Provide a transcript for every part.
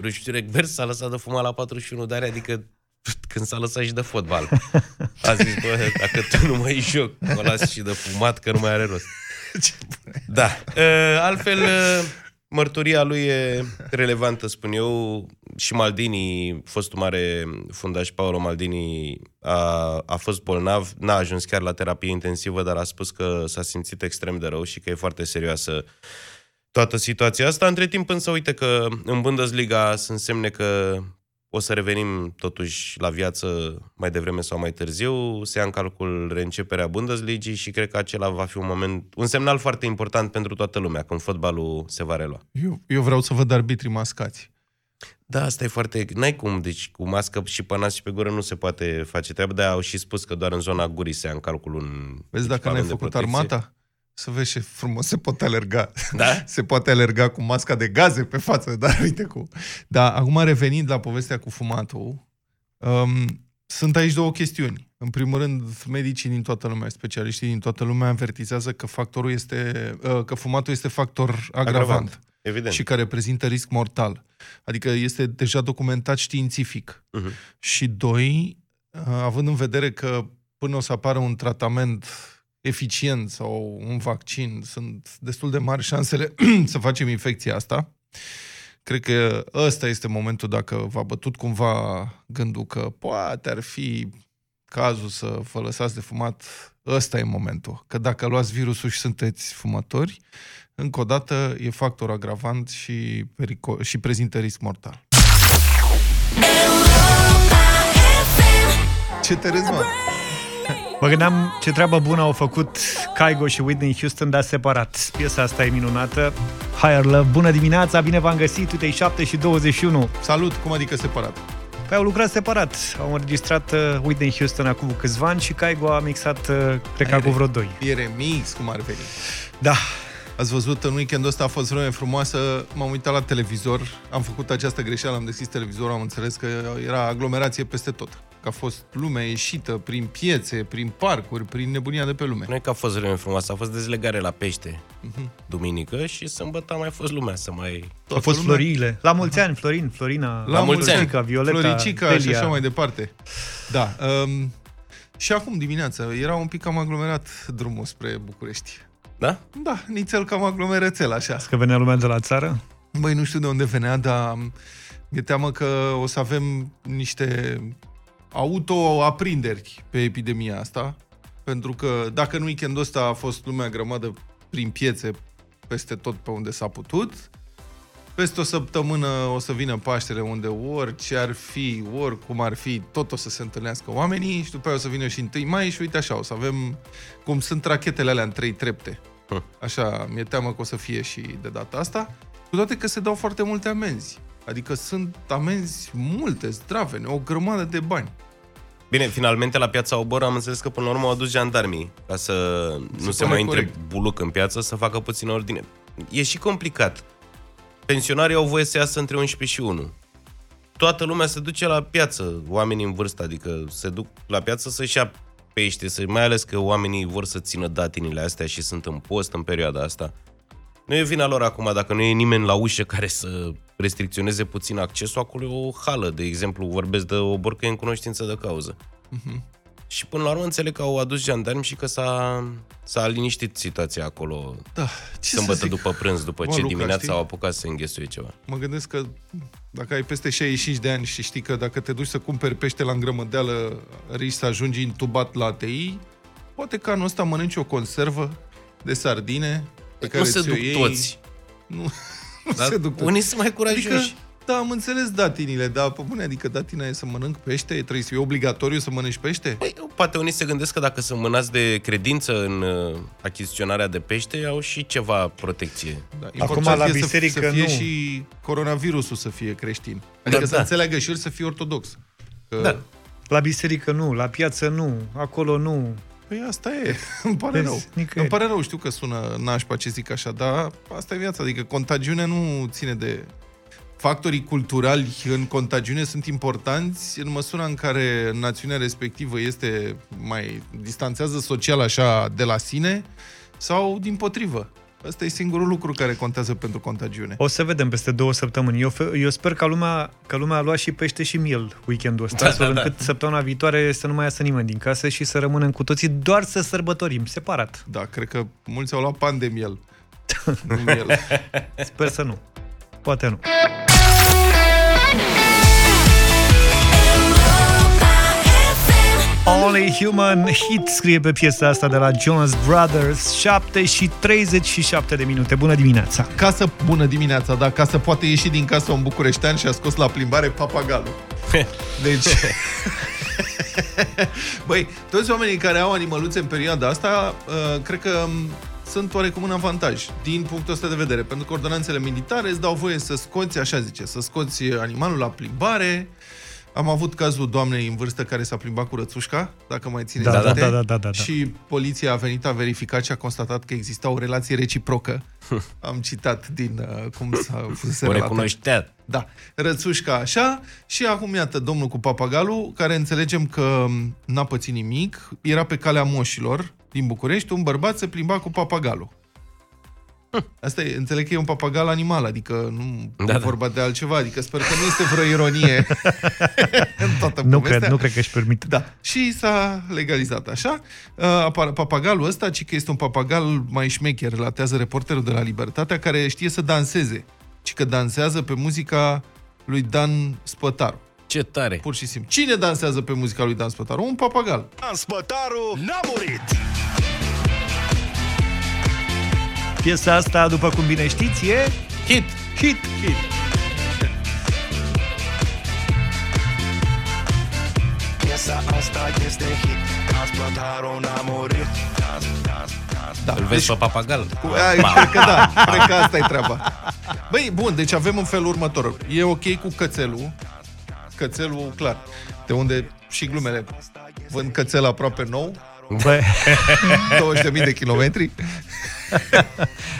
Ruștiu Egbert s-a lăsat de fumat la 41 de ani, adică când s-a lăsat și de fotbal. A zis, bă, dacă tu nu mai joc, mă las și de fumat, că nu mai are rost. Da. Uh, altfel, uh, mărturia lui e relevantă, spun eu. Și Maldini, fostul mare fundaș Paolo Maldini, a, a fost bolnav, n-a ajuns chiar la terapie intensivă, dar a spus că s-a simțit extrem de rău și că e foarte serioasă toată situația asta. Între timp însă uite că în Bundesliga sunt semne că o să revenim totuși la viață mai devreme sau mai târziu, se ia în calcul reînceperea Bundesligii și cred că acela va fi un moment, un semnal foarte important pentru toată lumea, când fotbalul se va relua. Eu, eu vreau să văd arbitrii mascați. Da, asta e foarte... N-ai cum, deci cu mască și pe nas și pe gură nu se poate face treabă, dar au și spus că doar în zona gurii se ia în calcul un Vezi dacă n-ai făcut protecție. armata? Să vezi ce frumos se poate alerga. Da? Se poate alerga cu masca de gaze pe față, dar uite cum. Da, acum revenind la povestea cu fumatul, um, sunt aici două chestiuni. În primul rând, medicii din toată lumea, specialiștii din toată lumea avertizează că factorul este, uh, că fumatul este factor agravant. agravant. Evident. Și care prezintă risc mortal. Adică este deja documentat științific. Uh-huh. Și doi, uh, având în vedere că până o să apară un tratament eficient sau un vaccin, sunt destul de mari șansele să facem infecția asta. Cred că ăsta este momentul, dacă v-a bătut cumva gândul că poate ar fi cazul să vă lăsați de fumat, ăsta e momentul. Că dacă luați virusul și sunteți fumători, încă o dată e factor agravant și, perico- și prezintă risc mortal. Ce te râzi, mă? Mă gândeam ce treabă bună au făcut Caigo și Whitney Houston, dar separat. Piesa asta e minunată. Higher Love, bună dimineața, bine v-am găsit, uite 7 și 21. Salut, cum adică separat? Păi au lucrat separat. Au înregistrat uh, Whitney Houston acum câțiva ani și Caigo a mixat, uh, cred că acum vreo 2. E remix, cum ar veni. Da, Ați văzut, în weekendul ăsta a fost vreme frumoasă, m-am uitat la televizor, am făcut această greșeală, am deschis televizorul, am înțeles că era aglomerație peste tot. Că a fost lumea ieșită prin piețe, prin parcuri, prin nebunia de pe lume. Nu e că a fost vreme frumoasă, a fost dezlegare la pește uh-huh. duminică și sâmbătă a mai fost lumea să mai... Au fost lumea. floriile. La mulți ani, Florin, Florina, la, la mulți ani. Violeta, Floricica Delia. și așa mai departe. Da. Um, și acum dimineața era un pic cam aglomerat drumul spre București. Da? Da, nițel cam aglomerățel, așa. Că venea lumea de la țară? Băi, nu știu de unde venea, dar mi-e teamă că o să avem niște auto-aprinderi pe epidemia asta, pentru că dacă în weekendul ăsta a fost lumea grămadă prin piețe peste tot pe unde s-a putut, peste o săptămână o să vină Paștele unde orice ar fi, oricum ar fi, tot o să se întâlnească oamenii și după aia o să vină și 1 mai și uite așa, o să avem cum sunt rachetele alea în trei trepte. Așa, mi-e teamă că o să fie și de data asta, cu toate că se dau foarte multe amenzi. Adică sunt amenzi multe, zdravene, o grămadă de bani. Bine, finalmente la piața Obor am înțeles că până la urmă au adus jandarmii ca să se nu se mai intre buluc în piață, să facă puțină ordine. E și complicat. Pensionarii au voie să iasă între 11 și 1. Toată lumea se duce la piață, oamenii în vârstă, adică se duc la piață să-și ia pește, să, mai ales că oamenii vor să țină datinile astea și sunt în post în perioada asta. Nu e vina lor acum, dacă nu e nimeni la ușă care să restricționeze puțin accesul, acolo e o hală, de exemplu, vorbesc de o borcă în cunoștință de cauză. Uh-huh. Și până la urmă înțeleg că au adus jandarmi și că s-a, s-a liniștit situația acolo da, ce sâmbătă după prânz, după ce Luca, dimineața știi? au apucat să înghesuie ceva. Mă gândesc că dacă ai peste 65 de ani și știi că dacă te duci să cumperi pește la îngrămădeală, risci să ajungi intubat la ATI, poate că anul ăsta mănânci o conservă de sardine pe care nu se duc iei. toți. Nu, nu Dar se duc Unii sunt mai curajoși. Adică, da, am înțeles datinile, dar pe bune, adică datina e să mănânc pește? Trebuie să fie obligatoriu să mănânci pește? Păi, poate unii se gândesc că dacă sunt mânați de credință în uh, achiziționarea de pește, au și ceva protecție. Da, Acum la biserică să, să fie nu. și coronavirusul să fie creștin. Adică da, să da. înțeleagă și el să fie ortodox. Că... Da. La biserică nu, la piață nu, acolo nu. Păi asta e, îmi pare Vezi, rău. Nicăieri. Îmi pare rău, știu că sună nașpa ce zic așa, dar asta e viața, adică contagiunea nu ține de... Factorii culturali în contagiune sunt importanți în măsura în care națiunea respectivă este mai distanțează social așa de la sine sau din potrivă. Ăsta e singurul lucru care contează pentru contagiune. O să vedem peste două săptămâni. Eu, fe- eu sper că lumea, că lumea a luat și pește și miel weekendul ăsta, Da, astfel da, da. încât săptămâna viitoare să nu mai iasă nimeni din casă și să rămânem cu toții doar să sărbătorim, separat. Da, cred că mulți au luat pan de miel. nu miel. Sper să nu. Poate nu. Only Human Hit scrie pe piesa asta de la Jonas Brothers 7 și 37 de minute. Bună dimineața! Ca să, bună dimineața, da, ca să poate ieși din casă un bucureștean și a scos la plimbare papagalul. Deci... Băi, toți oamenii care au animăluțe în perioada asta, uh, cred că um, sunt oarecum în avantaj, din punctul ăsta de vedere, pentru că ordonanțele militare îți dau voie să scoți, așa zice, să scoți animalul la plimbare. Am avut cazul doamnei în vârstă care s-a plimbat cu rățușca, dacă mai țineți Da, da, minte. da, da, da, da. Și poliția a venit, a verificat și a constatat că exista o relație reciprocă. Am citat din uh, cum s-a fusese O relatat. recunoștea. Da, rățușca așa și acum iată domnul cu papagalul, care înțelegem că n-a pățit nimic, era pe calea moșilor din București, un bărbat se plimba cu papagalul. Asta e, înțeleg că e un papagal animal, adică nu Da, da, da. e vorba de altceva, adică sper că nu este vreo ironie în toată Nu povestea. cred, nu cred că își permite. Da. Și s-a legalizat așa. Uh, apar- Papagalul ăsta, ci că este un papagal mai șmecher, relatează reporterul de la Libertatea, care știe să danseze. Ci că dansează pe muzica lui Dan Spătaru. Ce tare. Pur și simplu. Cine dansează pe muzica lui Dan Spătaru? Un papagal. Dan Spătaru n-a murit! Piesa asta, după cum bine știți, e Hit. hit. hit. Piesa asta este hit Dan Spătaru n-a murit Dan, Dan, Dan, Da. Îl vezi pe papagal? Ai, cred că da, cred că asta e treaba. Băi, bun, deci avem în felul următor. E ok cu cățelul. Cățelul, clar. De unde și glumele. Vând cățel aproape nou, Bă, 20.000 de kilometri,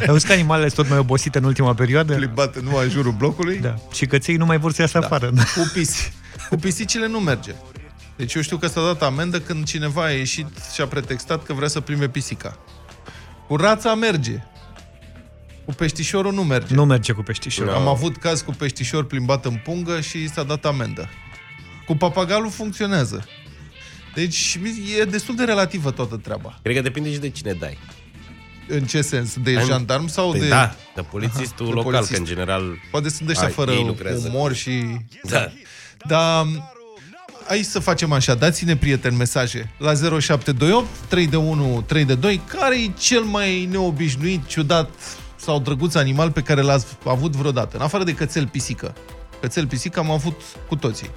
auzi că animalele sunt tot mai obosite în ultima perioadă? plimbat numai în jurul blocului. Da. Și căței nu mai vor să iasă Da. afară. Cu, pisi. cu pisicile nu merge. Deci eu știu că s-a dat amendă când cineva a ieșit și a pretextat că vrea să prime pisica. Cu rața merge. Cu peștișorul nu merge. Nu merge cu peștișor. Am avut caz cu peștișor plimbat în pungă și s-a dat amendă. Cu papagalul funcționează. Deci e destul de relativă toată treaba. Cred că depinde și de cine dai. În ce sens? De În- jandarm sau Păi de... da, de polițistul de local, polițist. că în general... Poate sunt ăștia Ai, fără ei lucrează. umor și... Da. Dar hai să facem așa, dați-ne, prieteni, mesaje la 0728 3 de 1 3 de 2 care e cel mai neobișnuit, ciudat sau drăguț animal pe care l-ați avut vreodată, în afară de cățel pisică. Cățel pisică am avut cu toții.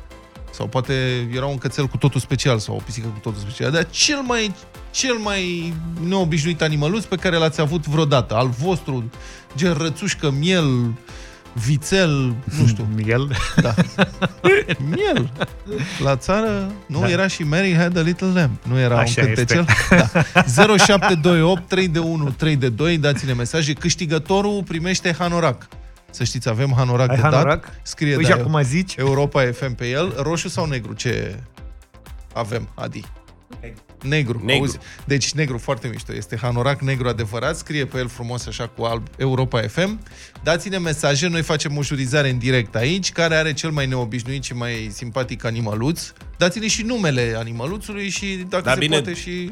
Sau poate era un cățel cu totul special sau o pisică cu totul special. Dar cel mai, cel mai neobișnuit animăluț pe care l-ați avut vreodată, al vostru, gen rățușcă, miel, vițel, nu știu, El? da. Miel. La țară, nu, da. era și Mary had a little lamb. Nu era Așa un cântecel? Da. 0728 3 de 1 3 de 2, dați-ne mesaje. Câștigătorul primește hanorac. Să știți, avem hanorac Ai de hanorac? dat. Scrie Păi de și acum zici? Europa FM pe el. Roșu sau negru? Ce avem, Adi? Negru. Negru. Auzi? Deci negru, foarte mișto. Este hanorac negru adevărat, scrie pe el frumos așa cu alb Europa FM. Dați-ne mesaje, noi facem o jurizare în direct aici, care are cel mai neobișnuit și mai simpatic animăluț. Dați-ne și numele animăluțului și dacă Da, se bine. poate și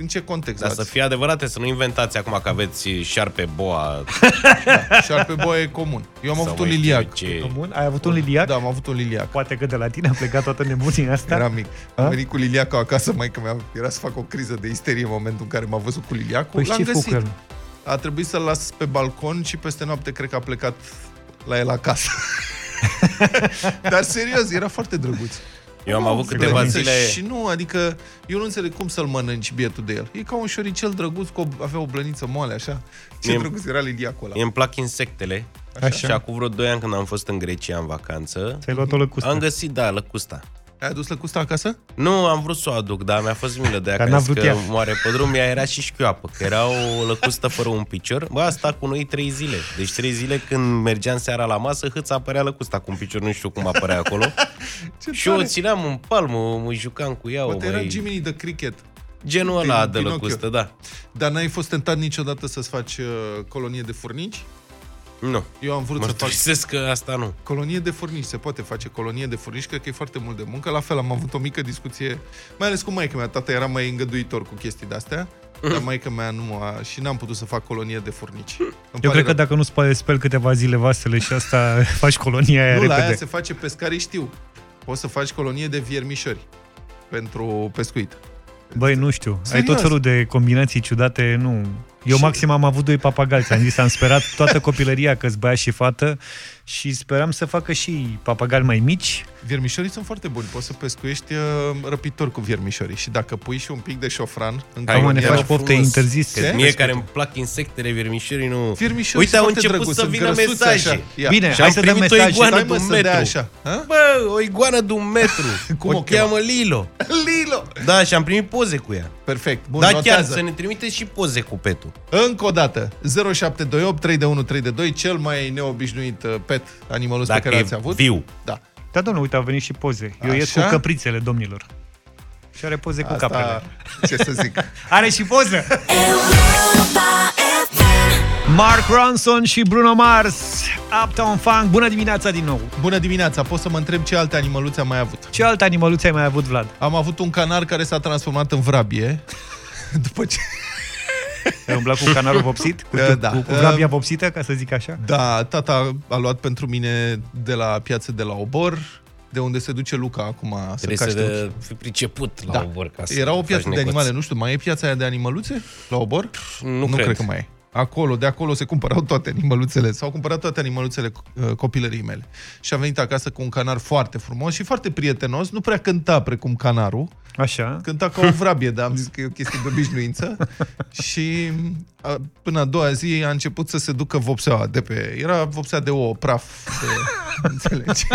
în ce context. Dar să dați. fie adevărate, să nu inventați acum că aveți șarpe boa Șarpe boa e comun. Eu am sau avut un mai știu liliac. Ce... Comun? Ai avut un liliac? Da, am avut un liliac. Poate că de la tine a plecat toată nebunia asta. Era mic. Am A? venit cu liliacul acasă, mai că era să fac o criză de isterie în momentul în care m-a văzut cu liliacul. Păi L-am ce făcut găsit. cu el? A trebuit să-l las pe balcon și peste noapte cred că a plecat la el acasă. Dar serios, era foarte drăguț. Eu am avut câteva Blăniță zile... Și nu, adică eu nu înțeleg cum să-l mănânci bietul de el. E ca un șoricel drăguț, cu o, avea o blăniță moale, așa. Ce Mie- drăguț era liliacul ăla. Mie îmi plac insectele. Așa. Și acum vreo 2 ani când am fost în Grecia în vacanță, Ți-ai luat o lăcustă. am găsit, da, lăcusta. Ai adus lăcusta acasă? Nu, am vrut să o aduc, dar mi-a fost milă de ea Dar că, n-a am zis vrut că ea. moare pe drum, ea era și șchioapă, că era o lăcustă fără un picior. Bă, asta cu noi trei zile. Deci trei zile când mergeam seara la masă, hâț apărea lăcusta cu un picior, nu știu cum apărea acolo. Ce și eu o tare. țineam în palmă, mă jucam cu ea. Poate o, era măi, Jiminy de cricket. genul din ăla de Pinocchio. lăcustă, da. Dar n-ai fost tentat niciodată să-ți faci uh, colonie de furnici? Nu. Eu am vrut să fac Mărturisesc că asta nu. colonie de furnici. Se poate face colonie de furnici, cred că e foarte mult de muncă. La fel, am avut o mică discuție, mai ales cu maica mea. Tata era mai îngăduitor cu chestii de-astea, dar maica mea nu a... și n-am putut să fac colonie de furnici. Îmi Eu pare cred că rău. dacă nu speli, speli câteva zile vasele și asta faci colonia aia Nu, la repede. aia se face pescarii știu. Poți să faci colonie de viermișori pentru pescuit. Băi, nu știu. Ai Serios? tot felul de combinații ciudate, nu. Eu Și- maxim am avut doi papagalți, ți-am zis, am sperat toată copilăria că băiat și fată și speram să facă și papagali mai mici. Viermișorii sunt foarte buni. Poți să pescuiești uh, răpitor cu viermișorii. Și dacă pui și un pic de șofran în Hai, Acum colonia... ne faci frumos. pofte interzis. Că Ce? mie care îmi plac insectele, viermișorii, nu... Viermișorii Uite, sunt au foarte început drăguți, să sunt vină grăsuți mesaje. Așa. Ia. Bine, Și hai am să dăm primit o mesaje. iguană Stai de mă un să dea metru. așa. Ha? Bă, o iguană de un metru. Cum o, o cheamă? cheamă Lilo. Lilo! Da, și am primit poze cu ea. Perfect. Bun, da, chiar, notează. să ne trimiteți și poze cu petul. Încă o dată, 0728 311 322, cel mai neobișnuit uh, pet animalus pe Dacă care e ați avut. viu. Da. Da, domnule, uite, au venit și poze. Eu ies Așa? cu căprițele domnilor. Și are poze cu capele. ce să zic. Are și poză! Mark Ronson și Bruno Mars, Uptown Funk, bună dimineața din nou! Bună dimineața, pot să mă întreb ce alte animăluțe am mai avut? Ce alte animăluțe ai mai avut, Vlad? Am avut un canar care s-a transformat în vrabie. După ce... Ai umblat cu canarul vopsit? Cu, Da, da. cu, cu vrabia vopsită, ca să zic așa? Da, tata a luat pentru mine de la piață de la Obor, de unde se duce Luca acum să Trebuie caște să ochii. fi priceput la Da. obor ca să Era o faci piață de negoț. animale, nu știu, mai e piața aia de animăluțe la Obor? Nu, nu cred. cred că mai e. Acolo, de acolo se cumpărau toate animăluțele. S-au cumpărat toate animăluțele uh, copilării mele. Și a venit acasă cu un canar foarte frumos și foarte prietenos. Nu prea cânta precum canarul. Așa. Cânta ca o vrabie, dar am zis că e o chestie de obișnuință. și a, până a doua zi a început să se ducă vopseaua de pe... Era vopsea de ouă, praf. De, înțelegi?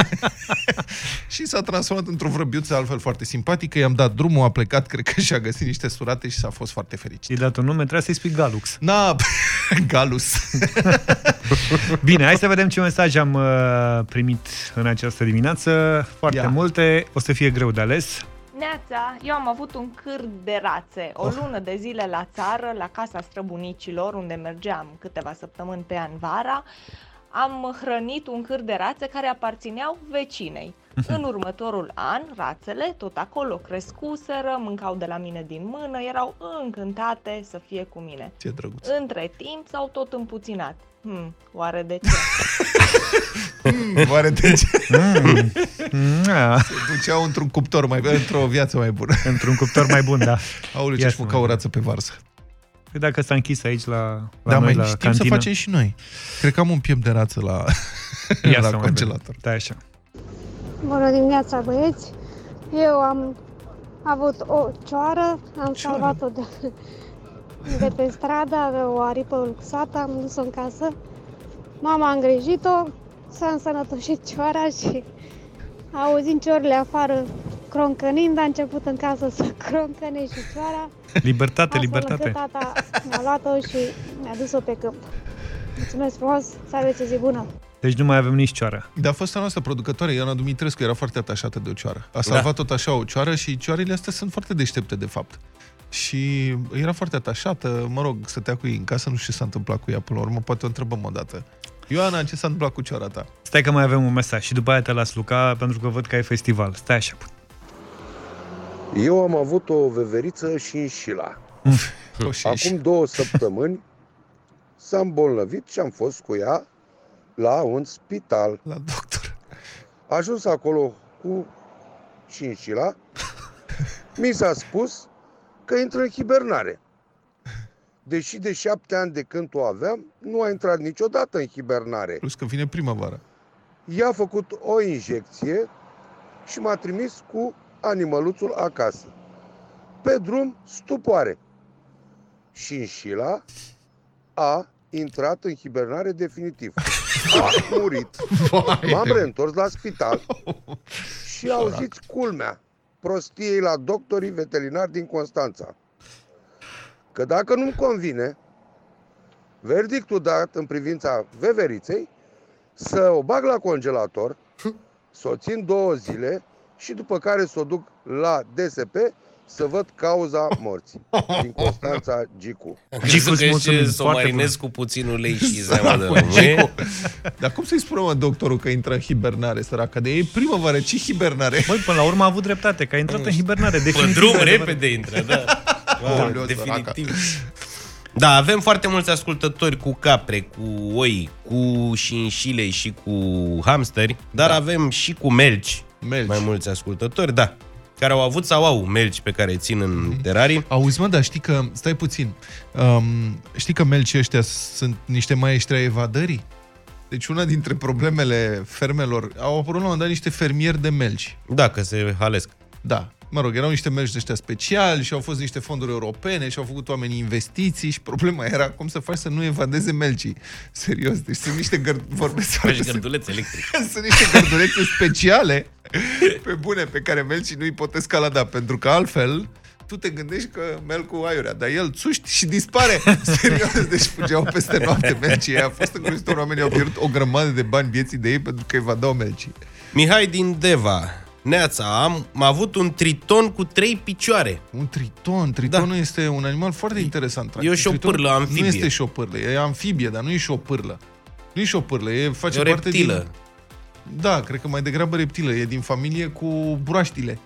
și s-a transformat într-o vrăbiuță altfel foarte simpatică. I-am dat drumul, a plecat, cred că și-a găsit niște surate și s-a fost foarte fericit. I-ai dat un nume, trebuie să-i spui Galux. Na, Galus. Bine, hai să vedem ce mesaj am uh, primit în această dimineață. Foarte Ia. multe, o să fie greu de ales. Neața, eu am avut un câr de rațe, o lună de zile la țară, la casa străbunicilor, unde mergeam câteva săptămâni pe an vara. Am hrănit un câr de rațe care aparțineau vecinei. În următorul an, rațele tot acolo crescuseră, mâncau de la mine din mână, erau încântate să fie cu mine. Ce drăguț. Între timp s-au tot împuținat. Hmm, oare de ce? Oare de ce? Mm, Se duceau într-un cuptor mai într-o viață mai bună. într-un cuptor mai bun, da. Aoleu, Ia ce-și să mânca o vedem. rață pe varză. Păi dacă s-a închis aici la, la Da, noi, mai la știm cantină. să facem și noi. Cred că am un piept de rață la, Ia la să mai congelator. vedem. Da, așa. Bună dimineața, băieți! Eu am avut o cioară, am Cioară? salvat-o de, de pe stradă, avea o aripă luxată, am dus-o în casă. Mama a îngrijit-o, s-a însănătoșit cioara și auzind ciorile afară croncănind, a început în casă să croncăne și cioara. Libertate, Astfel libertate. încât tata mi-a luat-o și mi-a dus-o pe câmp. Mulțumesc frumos, să aveți o zi bună! Deci nu mai avem nici cioară. Dar a fost a noastră producătoare, Ioana Dumitrescu, era foarte atașată de o cioară. A salvat tot așa o cioară și cioarele astea sunt foarte deștepte, de fapt. Și era foarte atașată, mă rog, stătea cu ei în casă, nu știu ce s-a întâmplat cu ea până la urmă, poate o întrebăm o dată. Ioana, ce s-a întâmplat cu cioara ta? Stai că mai avem un mesaj și după aia te las, Luca, pentru că văd că ai festival. Stai așa. Eu am avut o veveriță și în șila. O, și, și, Acum două săptămâni s-a îmbolnăvit și am fost cu ea la un spital. la doctor. A ajuns acolo cu șinșila. Mi s-a spus că intră în hibernare. Deși de șapte ani de când o aveam, nu a intrat niciodată în hibernare. Plus că vine primăvara. I-a făcut o injecție și m-a trimis cu animăluțul acasă. Pe drum, stupoare. Șinșila a intrat în hibernare definitiv. A murit. M-am reîntors la spital și auziți culmea prostiei la doctorii veterinari din Constanța. Că dacă nu-mi convine, verdictul dat în privința veveriței, să o bag la congelator, să o țin două zile și după care să o duc la DSP să văd cauza morții. Din Constanța Gicu. Gicu, îți Gicu, mulțumim, că să o foarte marinez cu puțin ulei și zeamă de lămâie. Gicu. Dar cum să-i spună, mă, doctorul că intră în hibernare, săraca? De e primăvară, ce hibernare? Băi, până la urmă a avut dreptate, că a intrat în hibernare. Pe Definitiv, drum adevărat. repede intră, da. Wow, Aoleu, definitiv. Da, avem foarte mulți ascultători cu capre, cu oi, cu șinșile și cu hamsteri, dar da. avem și cu melci, Melci. mai mulți ascultători, da, care au avut sau au melci pe care îi țin în terarii. Auzi, mă, dar știi că, stai puțin, um, știi că melcii ăștia sunt niște maestri ai evadării? Deci una dintre problemele fermelor, au apărut la un moment dat niște fermieri de melci. Da, că se halesc. Da. Mă rog, erau niște melci de ăștia speciali și au fost niște fonduri europene și au făcut oamenii investiții și problema era cum să faci să nu evadeze melcii. Serios, deci sunt niște găr... vorbesc Faci foarte serios. gărduleț electric. Sunt niște gărdulețe speciale pe bune pe care melcii nu-i pot escalada, pentru că altfel tu te gândești că merg cu aiurea, dar el țuști și dispare. Serios, deci fugeau peste noapte melcii. A fost îngrozitor, oamenii au pierdut o grămadă de bani vieții de ei pentru că evadau melcii. Mihai din Deva. Neața, am, am avut un triton cu trei picioare. Un triton. Tritonul da. este un animal foarte interesant. E o șopârlă Tritonul amfibie. Nu este șopârlă, e amfibie, dar nu e șopârlă. Nu e șopârlă, e, face E o parte reptilă. din... Da, cred că mai degrabă reptilă. E din familie cu broaștile.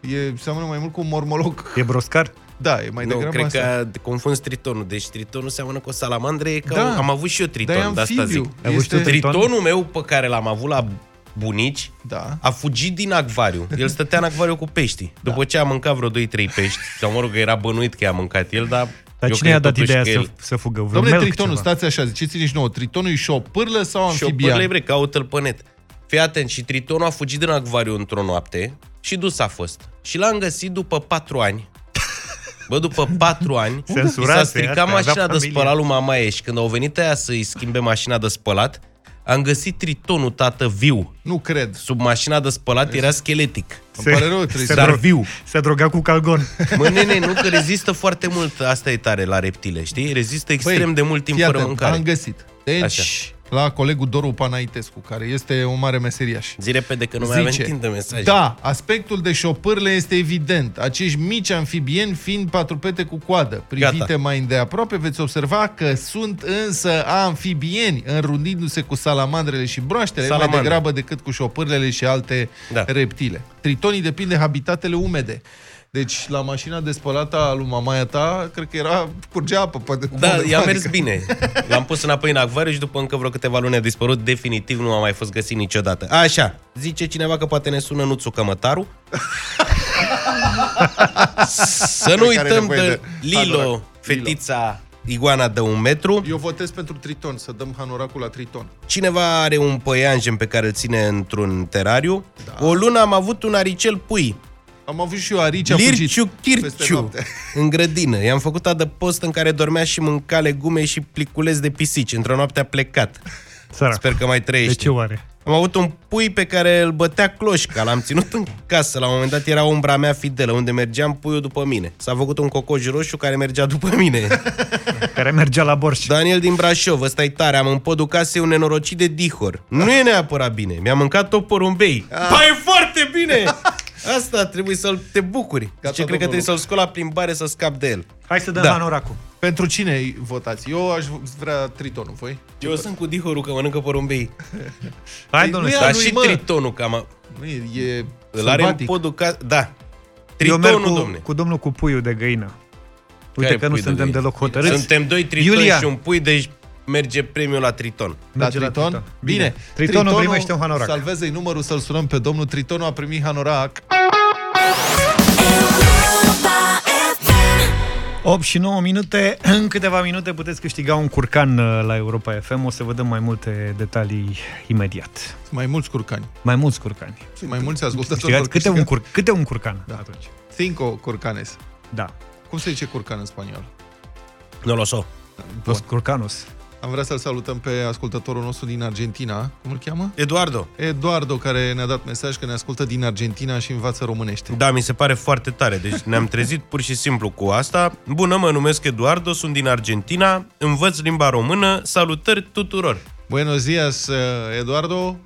E, seamănă mai mult cu un mormoloc. E broscar? Da, e mai nu, degrabă cred asta. că confunzi tritonul. Deci tritonul seamănă cu o salamandră, e ca Da. da. am avut și eu triton, Dar e de asta zic. amfibiu. Ai avut și tu Este- triton? Tritonul meu pe care l-am avut la bunici Da. a fugit din acvariu. El stătea în acvariu cu pești. După ce a mâncat vreo 2-3 pești, sau mă rog, era bănuit că i-a mâncat el, dar Dar eu cine cred i-a dat totuși ideea că să, el- să fugă? Vreun Domnule, melc tritonul, ceva? stați așa, ziceți-ne și nouă, tritonul e șopârlă sau Și o amfibian? pârlă evrei, caută-l pe net. Fii atent, și tritonul a fugit din acvariu într-o noapte și dus a fost. Și l-am găsit după patru ani. Bă, după patru ani, Se i s-a însurase, stricat asta, avea mașina de familie. spălat lui mamaie și când au venit aia să-i schimbe mașina de spălat, am găsit tritonul, tată, viu. Nu cred. Sub mașina de spălat era scheletic. Îmi pare rău, trebuie se să... Dar dro- viu. Se droga cu calgon. Mă, nene, nu că rezistă foarte mult, asta e tare la reptile, știi? Rezistă extrem de mult timp fii fără atent, mâncare. Am găsit. Deci, Așa. La colegul Doru Panaitescu, care este un mare meseriaș. Zi repede că nu mai avem timp de mesaj. Da, aspectul de șopârle este evident. Acești mici amfibieni fiind patrupete cu coadă. Privite Gata. mai îndeaproape veți observa că sunt însă amfibieni, înrundindu-se cu salamandrele și broaștele, mai Salamandre. degrabă decât cu șopârlele și alte Da. reptile. Tritonii depind de habitatele umede. Deci, la mașina de spălat a lui mamaia ta, cred că era, curgea apă. Pe Da, undeva, i-a mers adică- bine. L-am pus înapoi în acvariu și după încă vreo câteva luni a dispărut. Definitiv nu a mai fost găsit niciodată. Așa, zice cineva că poate ne sună Nuțu Cămătaru. Să nu Pe care uităm nevoie de de Lilo, hanorac. fetița iguana de un metru. Eu votez pentru Triton, să dăm hanoracul la Triton. Cineva are un păianjen pe care îl ține într-un terariu. Da. O lună am avut un aricel pui. Am avut și eu arici, a fugit Lirciu peste Chirciu noapte. în grădină. I-am făcut adăpost în care dormea și mânca legume și pliculeți de pisici. Într-o noapte a plecat. Sărac. Sper că mai De trăiește. ce oare? Am avut un pui pe care îl bătea cloșca, l-am ținut în casă, la un moment dat era umbra mea fidelă, unde mergeam puiul după mine. S-a făcut un cocoj roșu care mergea după mine. Care mergea la borș. Daniel din Brașov, ăsta e tare, am în podul casei un nenorocit de dihor. Nu e neapărat bine, mi-a mâncat tot porumbei. Ah. Ba, e foarte bine! Asta trebuie să-l te bucuri. Gata, Zice, cred că domnul trebuie să-l scol la plimbare să scap de el. Hai să dăm Da. hanoracul. Pentru cine votați? Eu aș vrea Tritonul, voi? Eu sunt cu dihorul că mănâncă porumbei. Hai, Păi domnule, nu e să- Dar lui, și mă. tritonul, că am... Nu e, e Îl are în sălbatic. podul ca... Da. eu merg Tritonul, cu, domne. cu domnul cu puiul de găină. Uite Care că nu pui de suntem găină? deloc hotărâți. Suntem doi tritoni Iulia. și un pui, deci merge premiul la triton. La Merge la Triton? Triton. Bine. Bine. Tritonul primește un hanorac. Salveze-i numărul să-l sunăm pe domnul. Tritonul a primit hanorac. 8 și 9 minute, în câteva minute puteți câștiga un curcan uh, la Europa FM. O să vă dăm mai multe detalii imediat. Sunt mai mulți curcani. Mai mulți curcani. Sunt mai mulți ascultători. Știați vor câte un, câștiga. cur, câte un curcan Da. atunci? Cinco curcanes. Da. Cum se zice curcan în spaniol? Nu lo so. Los curcanos. Am vrea să-l salutăm pe ascultătorul nostru din Argentina. Cum îl cheamă? Eduardo. Eduardo, care ne-a dat mesaj că ne ascultă din Argentina și învață românește. Da, mi se pare foarte tare. Deci ne-am trezit pur și simplu cu asta. Bună, mă numesc Eduardo, sunt din Argentina, învăț limba română, salutări tuturor. Buenos días, eh, Eduardo.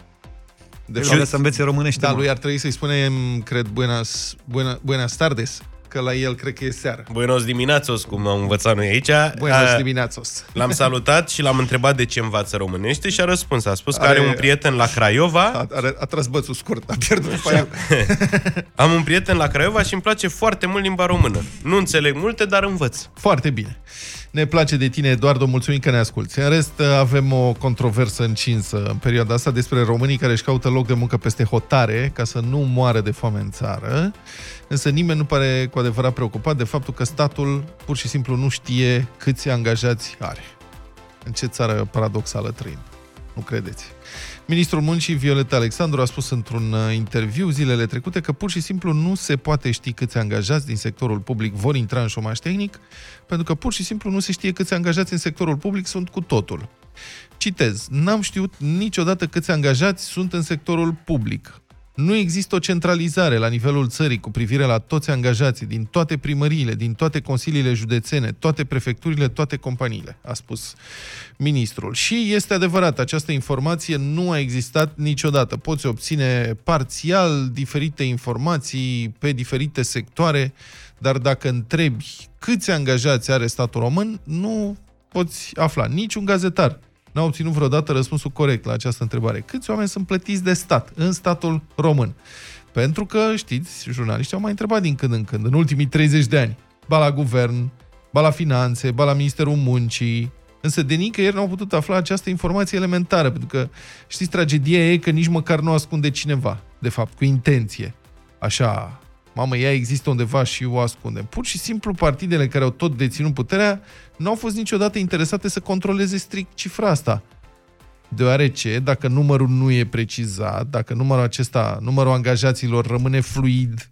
De Deci să învețe românește. da, mă. lui ar trebui să-i spunem, cred, buenas, buena, buenas tardes, că la el cred că e seară. Buenos dimineațos, cum am învățat noi aici. Buenos A, dimineațos. L-am salutat și l-am întrebat de ce învață românește și a răspuns. A spus că Are- are un prieten la Craiova. A, a, a tras bățul scurt, a pierdut după aia. Am un prieten la Craiova și îmi place foarte mult limba română. Nu înțeleg multe, dar învăț. Foarte bine. Ne place de tine, Eduardo, mulțumim că ne asculti. În rest, avem o controversă încinsă în perioada asta despre românii care își caută loc de muncă peste hotare ca să nu moară de foame în țară. Însă nimeni nu pare cu adevărat preocupat de faptul că statul pur și simplu nu știe câți angajați are. În ce țară paradoxală trăim? Nu credeți? Ministrul Muncii, Violeta Alexandru, a spus într-un uh, interviu zilele trecute că pur și simplu nu se poate ști câți angajați din sectorul public vor intra în șomaj tehnic, pentru că pur și simplu nu se știe câți angajați în sectorul public sunt cu totul. Citez, n-am știut niciodată câți angajați sunt în sectorul public. Nu există o centralizare la nivelul țării cu privire la toți angajații din toate primăriile, din toate consiliile județene, toate prefecturile, toate companiile, a spus ministrul. Și este adevărat, această informație nu a existat niciodată. Poți obține parțial diferite informații pe diferite sectoare, dar dacă întrebi câți angajați are statul român, nu poți afla. Niciun gazetar n-a obținut vreodată răspunsul corect la această întrebare. Câți oameni sunt plătiți de stat în statul român? Pentru că, știți, jurnaliștii au mai întrebat din când în când, în ultimii 30 de ani, ba la guvern, ba la finanțe, ba la Ministerul Muncii, însă de nicăieri n-au putut afla această informație elementară, pentru că, știți, tragedia e că nici măcar nu ascunde cineva, de fapt, cu intenție. Așa, mamă, ea există undeva și o ascunde. Pur și simplu, partidele care au tot deținut puterea nu au fost niciodată interesate să controleze strict cifra asta. Deoarece, dacă numărul nu e precizat, dacă numărul acesta, numărul angajaților rămâne fluid,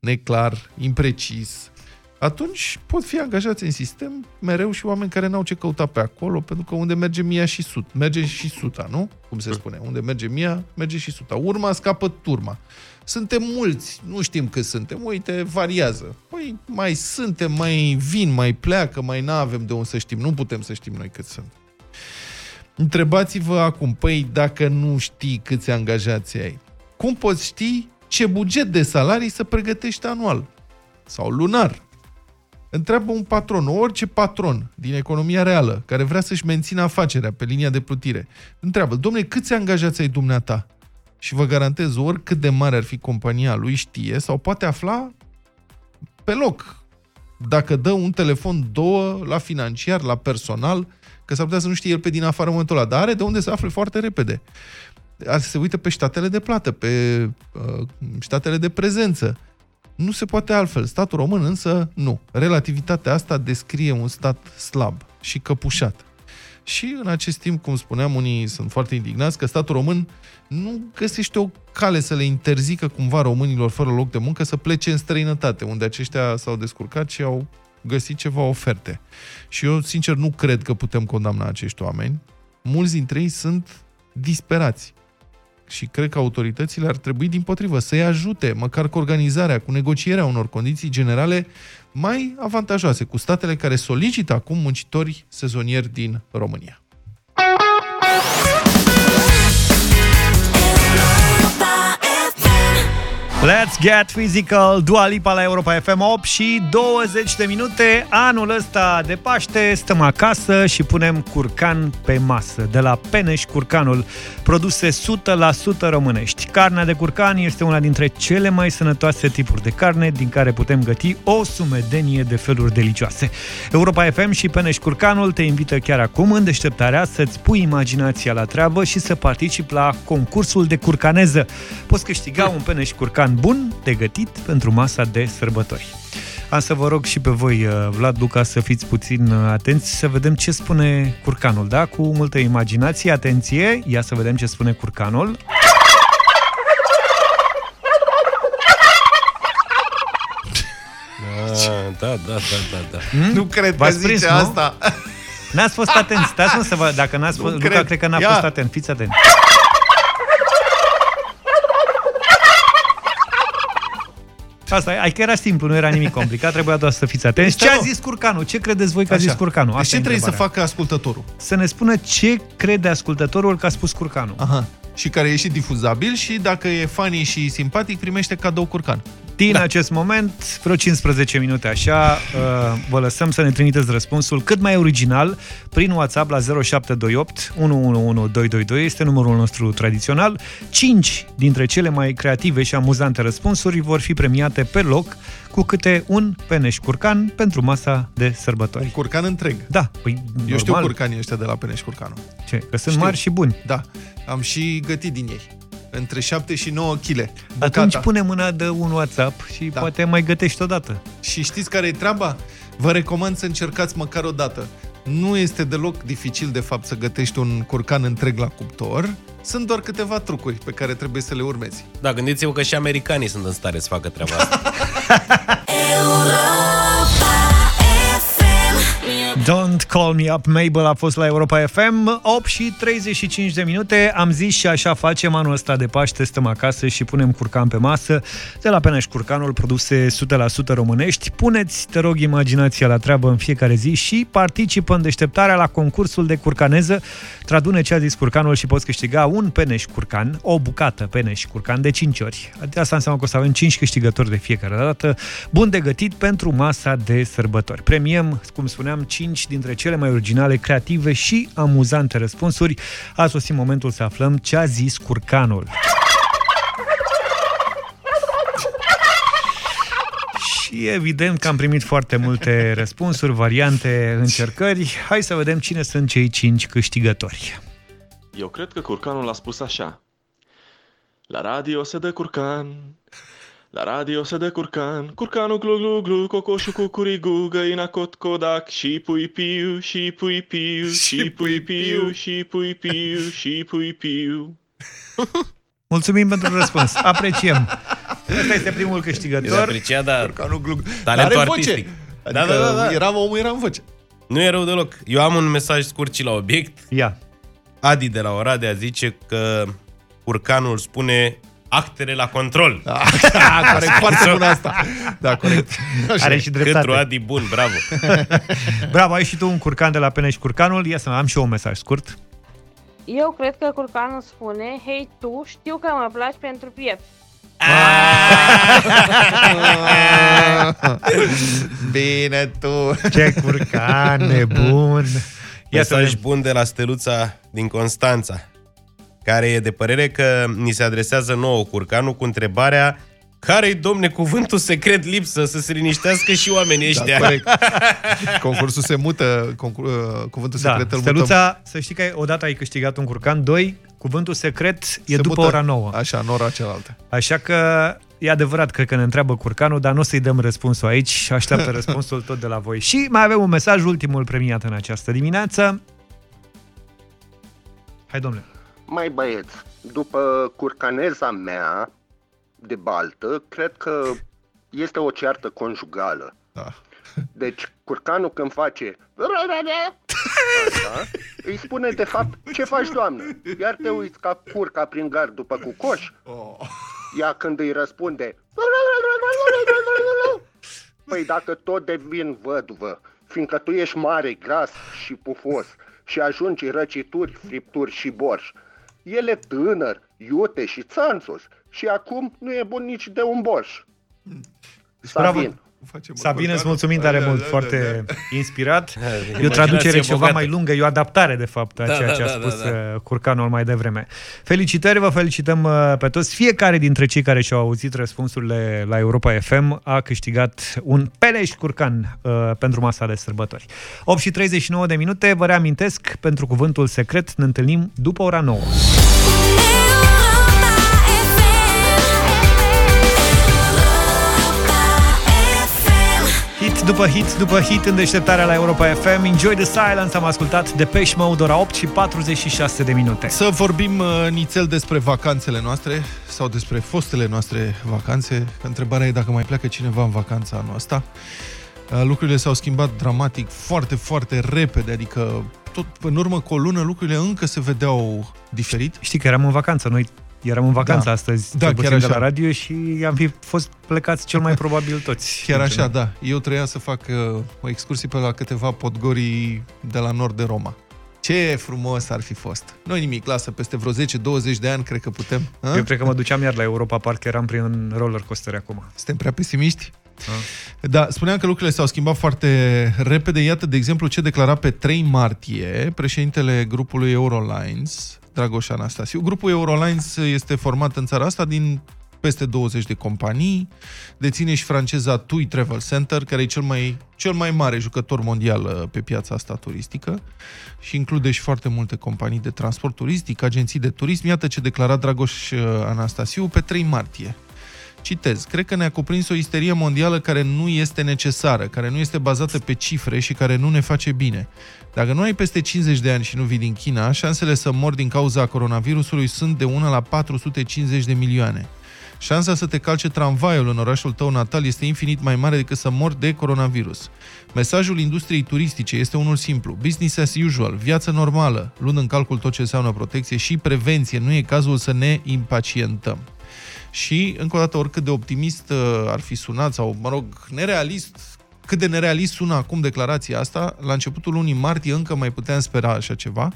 neclar, imprecis, atunci pot fi angajați în sistem mereu și oameni care n-au ce căuta pe acolo, pentru că unde merge mia și sut, merge și suta, nu? Cum se spune, unde merge mia, merge și suta. Urma scapă turma. Suntem mulți, nu știm cât suntem, uite, variază. Păi mai suntem, mai vin, mai pleacă, mai n-avem de unde să știm, nu putem să știm noi cât sunt. Întrebați-vă acum, păi dacă nu știi câți angajați ai, cum poți ști ce buget de salarii să pregătești anual sau lunar? Întreabă un patron, orice patron din economia reală care vrea să-și mențină afacerea pe linia de plutire. Întreabă, domnule, câți angajați ai dumneata? Și vă garantez, oricât de mare ar fi compania lui, știe sau poate afla pe loc. Dacă dă un telefon, două, la financiar, la personal, că s-ar putea să nu știe el pe din afară în momentul ăla, dar are de unde să afle foarte repede. Ar se uită pe statele de plată, pe uh, statele de prezență. Nu se poate altfel. Statul român însă nu. Relativitatea asta descrie un stat slab și căpușat. Și în acest timp, cum spuneam, unii sunt foarte indignați că statul român nu găsește o cale să le interzică cumva românilor fără loc de muncă să plece în străinătate, unde aceștia s-au descurcat și au găsit ceva oferte. Și eu, sincer, nu cred că putem condamna acești oameni. Mulți dintre ei sunt disperați. Și cred că autoritățile ar trebui, din potrivă, să-i ajute, măcar cu organizarea, cu negocierea unor condiții generale mai avantajoase cu statele care solicită acum muncitori sezonieri din România. Let's get physical, Dua Lipa la Europa FM 8 și 20 de minute. Anul ăsta de Paște stăm acasă și punem curcan pe masă. De la Peneș Curcanul, produse 100% românești. Carnea de curcan este una dintre cele mai sănătoase tipuri de carne din care putem găti o sumedenie de feluri delicioase. Europa FM și Peneș Curcanul te invită chiar acum în deșteptarea să-ți pui imaginația la treabă și să participi la concursul de curcaneză. Poți câștiga un Peneș Curcan bun de gătit pentru masa de sărbători. Am să vă rog și pe voi, uh, Vlad, Luca, să fiți puțin uh, atenți să vedem ce spune curcanul, da? Cu multă imaginație, atenție, ia să vedem ce spune curcanul. Ah, da, da, da, da, da. Hmm? Nu cred că V-ați zice prins, nu? asta. N-ați fost atenți, stați mă să vă, dacă n-ați fost, Luca cred. cred că n-a Ia. fost atent, fiți atenți. Asta, ai că era simplu, nu era nimic complicat, trebuia doar să fiți atenți. Este Ce a rău. zis curcanul? Ce credeți voi că a Așa. zis curcanul? Deci Asta ce e trebuie să întrebarea. facă ascultătorul? Să ne spună ce crede ascultătorul că a spus curcanul. Aha. Și care e și difuzabil și dacă e funny și simpatic, primește cadou curcan. Știi în acest moment, vreo 15 minute așa, uh, vă lăsăm să ne trimiteți răspunsul cât mai original prin WhatsApp la 0728 111222, este numărul nostru tradițional. 5 dintre cele mai creative și amuzante răspunsuri vor fi premiate pe loc cu câte un peneș curcan pentru masa de sărbători. Un curcan întreg. Da, păi Eu știu normal. curcanii ăștia de la Peneș Curcanu. Ce? Că sunt Știu. mari și buni. Da, am și gătit din ei. Între 7 și 9 kg. Atunci pune mâna de un WhatsApp și Da. poate mai gătești odată. Și știți care e treaba? Vă recomand să încercați măcar o dată. Nu este deloc dificil, de fapt, să gătești un curcan întreg la cuptor. Sunt doar câteva trucuri pe care trebuie să le urmezi. Da, gândiți-vă că și americanii sunt în stare să facă treaba asta. Don't Call Me Up, Mabel a fost la Europa FM 8 și 35 de minute. Am zis și așa facem anul ăsta de Paște Stăm acasă și punem curcan pe masă. De la Peneș Curcanul, produse 100% românești. Puneți, te rog, imaginația la treabă în fiecare zi Și participă în deșteptarea la concursul de curcaneză. Tradune ce a zis curcanul și poți câștiga un peneș curcan O bucată peneș curcan de 5 ori. Asta înseamnă că o să avem 5 câștigători de fiecare dată. Bun de gătit pentru masa de sărbători. Premiem, cum spuneam, 5 dintre cele mai originale, creative și amuzante răspunsuri. A sosit momentul să aflăm ce a zis curcanul. Și evident că am primit foarte multe răspunsuri, variante, încercări. Hai să vedem cine sunt cei 5 câștigători. Eu cred că curcanul a spus așa. La radio se dă curcan, la radio se dă curcan, curcanul glu glu glu, cocoșul cu curigu, găina cot codac, și pui piu, și pui piu, și pui piu, și pui piu, și pui piu. Mulțumim pentru răspuns. Apreciem. Ăsta este primul E câștigător. apreciat, dar Curcanul glug. talentul Are voce. artistic. Adică Da, da, da, da. Era, omul era în voce. Nu e rău deloc. Eu am un mesaj scurt și la obiect. Ia. Adi de la Oradea zice că curcanul spune actele la control. Da, corect, foarte bună asta. Da, corect. Așa. Are și Cătru dreptate. Adi bun, bravo. Bravo, ai și tu un curcan de la Peneș Curcanul. Ia să am și eu un mesaj scurt. Eu cred că curcanul spune, hei tu, știu că mă placi pentru piept. Bine tu. Ce curcan nebun! Ia să Mesaj vedem. bun de la Steluța din Constanța, care e de părere că ni se adresează nouă curcanul cu întrebarea care-i, domne, cuvântul secret lipsă să se liniștească și oamenii Da, ăștia? corect. Concursul se mută, concur, uh, cuvântul Da, secret îl mutăm. Steluța, să știi că odată ai câștigat un curcan, doi, cuvântul secret e Se după mută, ora 9. Așa, în ora cealaltă. Așa că e adevărat, cred că ne întreabă curcanul, dar nu o să-i dăm răspunsul aici, așteaptă răspunsul tot de la voi. Și mai avem un mesaj, ultimul premiat în această dimineață. Hai, domnule. Mai băieți, după curcaneza mea de baltă, cred că este o ceartă conjugală. Da. Deci, curcanul când face așa, îi spune de fapt, ce faci, doamnă? Iar te uiți ca curca prin gard după cucoș? Ea când îi răspunde, păi dacă tot devin văduvă, fiindcă tu ești mare, gras și pufos și ajungi răcituri, fripturi și borș, el e tânăr, iute și țanțos și acum nu e bun nici de un borș. Sabin. Facem Sabine, îți curcanul. mulțumim tare Da, mult, da, da, foarte inspirat. E o Imaginație traducere ceva bogată. mai lungă, e o adaptare, de fapt, a Da, ceea da, ce a da, spus da, da. uh, Curcanul mai devreme. Felicitări, vă felicităm uh, pe toți. Fiecare dintre cei care și-au auzit răspunsurile la Europa FM a câștigat un peleș curcan uh, pentru masa de sărbători. 8 și 39 de minute, vă reamintesc, pentru cuvântul secret ne întâlnim după ora 9. După hit după hit în deșteptarea la Europa FM. Enjoy the silence, am ascultat Depeche Mode ora 8 și 46 de minute. Să vorbim uh, nițel despre vacanțele noastre sau despre fostele noastre vacanțe. Întrebarea e dacă mai pleacă cineva în vacanța anul ăsta. Uh, Lucrurile s-au schimbat dramatic, foarte, foarte repede, adică tot în urmă cu o lună lucrurile încă se vedeau diferit. Știi că eram în vacanță, noi eram în vacanță Da. astăzi, Da, cel chiar puțin de la așa. radio și am fi fost plecați cel mai probabil toți. Chiar Sincer. așa, da. Eu treia să fac uh, o excursie pe la câteva podgorii de la nord de Roma. Ce frumos ar fi fost. Noi nimic, lasă, peste vreo 10-20 de ani cred că putem. A? Eu cred că mă duceam iar la Europa, parcă eram prin roller coaster acum. Suntem prea pesimiști? Da, spuneam că lucrurile s-au schimbat foarte repede. Iată, de exemplu, ce declara pe 3 martie președintele grupului Eurolines, Dragoș Anastasiu. Grupul Eurolines este format în țara asta din peste 20 de companii, deține și franceza TUI Travel Center, care e cel mai, cel mai mare jucător mondial uh, pe piața asta turistică și include și foarte multe companii de transport turistic, agenții de turism. Iată ce declara Dragoș uh, Anastasiu pe 3 martie. Citez, cred că ne-a cuprins o isterie mondială care nu este necesară, care nu este bazată pe cifre și care nu ne face bine. Dacă nu ai peste 50 de ani și nu vii din China, șansele să mor din cauza coronavirusului sunt de 1 la 450 de milioane. Șansa să te calce tramvaiul în orașul tău natal este infinit mai mare decât să mori de coronavirus. Mesajul industriei turistice este unul simplu. Business as usual, viață normală, luând în calcul tot ce înseamnă protecție și prevenție. Nu e cazul să ne impacientăm. Și, încă o dată, oricât de optimist uh, ar fi sunat, sau, mă rog, nerealist, cât de nerealist sună acum declarația asta, la începutul lunii martie încă mai puteam spera așa ceva.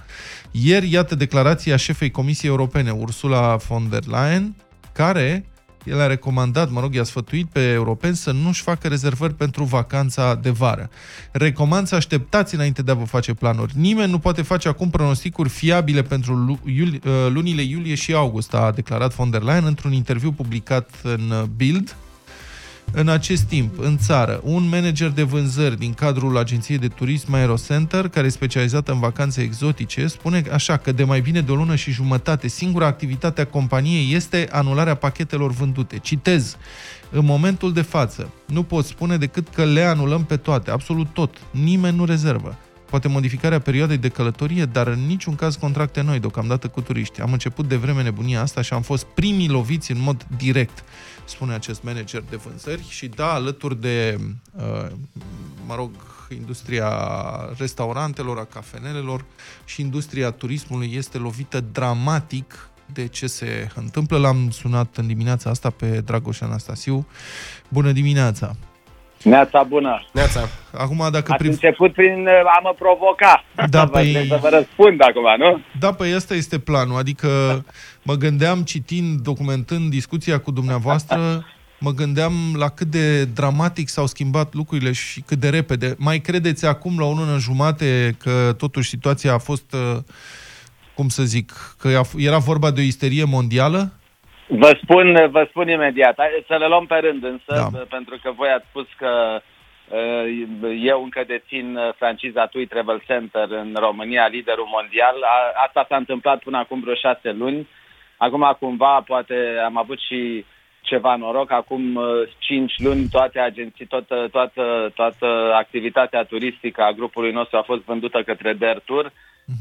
Ieri, iată declarația șefei Comisiei Europene, Ursula von der Leyen, care el a recomandat, mă rog, i-a sfătuit pe europeni să nu-și facă rezervări pentru vacanța de vară. Recomand să așteptați înainte de a vă face planuri. Nimeni nu poate face acum pronosticuri fiabile pentru lu- iuli, uh, lunile iulie și august, a declarat von der Leyen într-un interviu publicat în uh, Bild. În acest timp, în țară, un manager de vânzări din cadrul agenției de turism Aerocenter, care e specializată în vacanțe exotice, spune așa că de mai bine de o lună și jumătate, singura activitate a companiei este anularea pachetelor vândute. Citez, în momentul de față, nu pot spune decât că le anulăm pe toate, absolut tot. Nimeni nu rezervă. Poate modificarea perioadei de călătorie, dar în niciun caz contracte noi, deocamdată cu turiști. Am început de vreme nebunia asta și am fost primii loviți în mod direct spune acest manager de vânzări și da, alături de, uh, mă rog, industria restaurantelor, a cafenelelor și industria turismului este lovită dramatic de ce se întâmplă. L-am sunat în dimineața asta pe Dragoș Anastasiu. Bună dimineața! Neața bună! Neața! Acum, dacă Ați priv... început prin uh, a mă provoca. Da, Vă- păi- Să vă răspund acum, nu? Da, păi ăsta este planul. Adică mă gândeam, citind, documentând discuția cu dumneavoastră, mă gândeam la cât de dramatic s-au schimbat lucrurile și cât de repede. Mai credeți acum, la o lună jumate, că totuși situația a fost, uh, cum să zic, că era vorba de o isterie mondială? Vă spun, vă spun imediat. Hai Să le luăm pe rând însă, Da. pentru că voi ați spus că uh, eu încă dețin uh, franciza TUI Travel Center în România, liderul mondial. A- Asta s-a întâmplat până acum vreo șase luni. Acum cumva poate am avut și ceva noroc. Acum uh, cinci luni toate agenții, toată, toată, toată activitatea turistică a grupului nostru a fost vândută către Der Tour.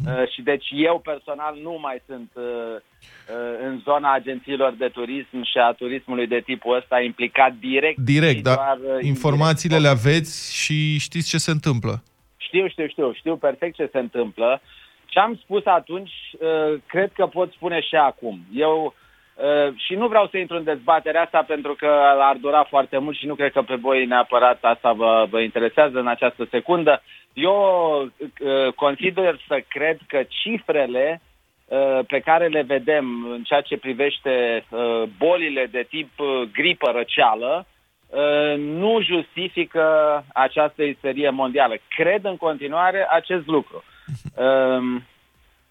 Uh, și deci eu personal nu mai sunt uh, uh, în zona agențiilor de turism și a turismului de tipul ăsta implicat direct. Direct, și dar doar, uh, informațiile le aveți și știți ce se întâmplă. Știu, știu, știu, știu perfect ce se întâmplă. Ce am spus atunci, uh, cred că pot spune și acum. Eu uh, și nu vreau să intru în dezbaterea asta pentru că ar dura foarte mult și nu cred că pe voi neapărat asta vă, vă interesează în această secundă. Eu uh, consider să cred că cifrele uh, pe care le vedem în ceea ce privește uh, bolile de tip uh, gripă răceală uh, nu justifică această isterie mondială. Cred în continuare acest lucru.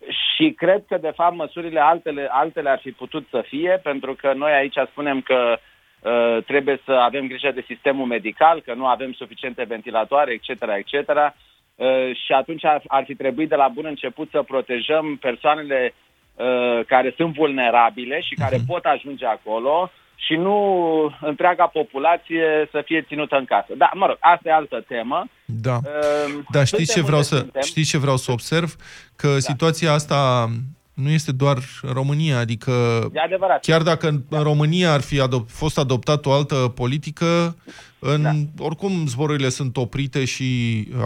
Um, și cred că, de fapt, măsurile altele, altele ar fi putut să fie, pentru că noi aici spunem că uh, trebuie să avem grijă de sistemul medical, că nu avem suficiente ventilatoare, etc., etc., uh, și atunci ar, ar fi trebuit de la bun început să protejăm persoanele uh, care sunt vulnerabile și care pot ajunge acolo și nu întreaga populație să fie ținută în casă. Da, mă rog, asta e altă temă. Da. Uh, Dar știți ce suntem vreau unde să, suntem. știți ce vreau să observ? Că situația asta nu este doar în România, adică E adevărat. chiar dacă în în România ar fi adop- fost adoptată o altă politică, în, oricum zborurile sunt oprite și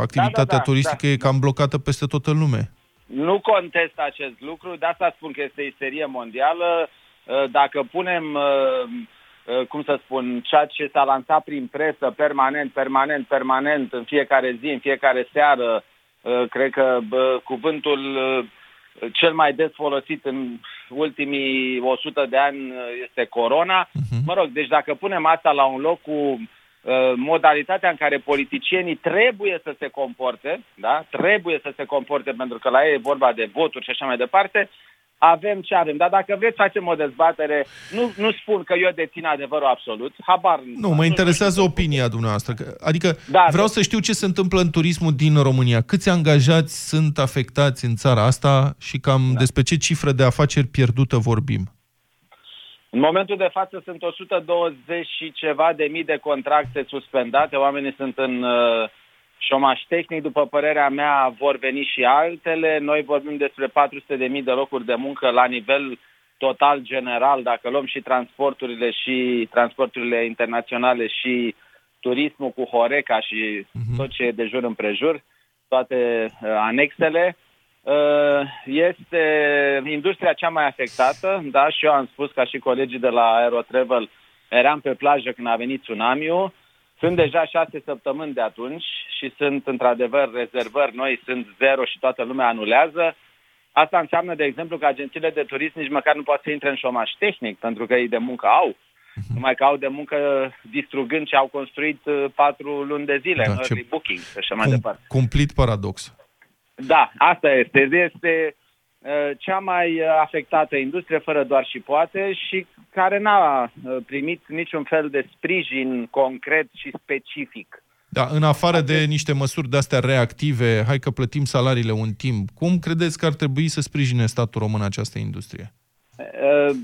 activitatea Da, da, da, turistică da. e cam blocată peste tot în lume. Nu contest acest lucru, de asta spun că este isterie mondială. Uh, Dacă punem, uh, uh, cum să spun, ceea ce s-a lansat prin presă permanent, permanent, permanent, în fiecare zi, în fiecare seară, Uh, Cred că bă, cuvântul uh, cel mai des folosit în ultimii 100 de ani uh, este corona. Mă rog, deci dacă punem asta la un loc cu uh, modalitatea în care politicienii trebuie să se comporte, da? Trebuie să se comporte pentru că la ei e vorba de voturi și așa mai departe, avem ce avem. Dar dacă vreți facem o dezbatere, nu, nu spun că eu dețin adevărul absolut, habar Nu, mă interesează opinia dumneavoastră. Că- Adică Da, vreau da. să știu ce se întâmplă în turismul din România. Câți angajați sunt afectați în țara asta și cam Da. despre ce cifră de afaceri pierdută vorbim? În momentul de față sunt 120 și ceva de mii de contracte suspendate, oamenii sunt în uh, șomaș tehnic, după părerea mea vor veni și altele. Noi vorbim despre 400 de mii de locuri de muncă la nivel total general, dacă luăm și transporturile și transporturile internaționale și turismul cu Horeca și tot ce e de jur împrejur, toate uh, anexele. Uh, este industria cea mai afectată, da, și eu am spus ca și colegii de la Aerotravel, eram pe plajă când a venit tsunamiul, sunt deja șase săptămâni de atunci și sunt într-adevăr rezervări noi, sunt zero și toată lumea anulează. Asta înseamnă, de exemplu, că agențiile de turism nici măcar nu pot să intre în șomaș tehnic, pentru că ei de muncă au. Numai că au de muncă distrugând ce au construit uh, patru luni de zile Da, în ce- early booking și așa mai Cum, departe. cumplit paradox. Da, asta este. Este uh, cea mai uh, afectată industrie, fără doar și poate, și care n-a uh, primit niciun fel de sprijin concret și specific. Da, în afară de niște măsuri de-astea reactive, hai că plătim salariile un timp, cum credeți că ar trebui să sprijine statul român această industrie? Uh,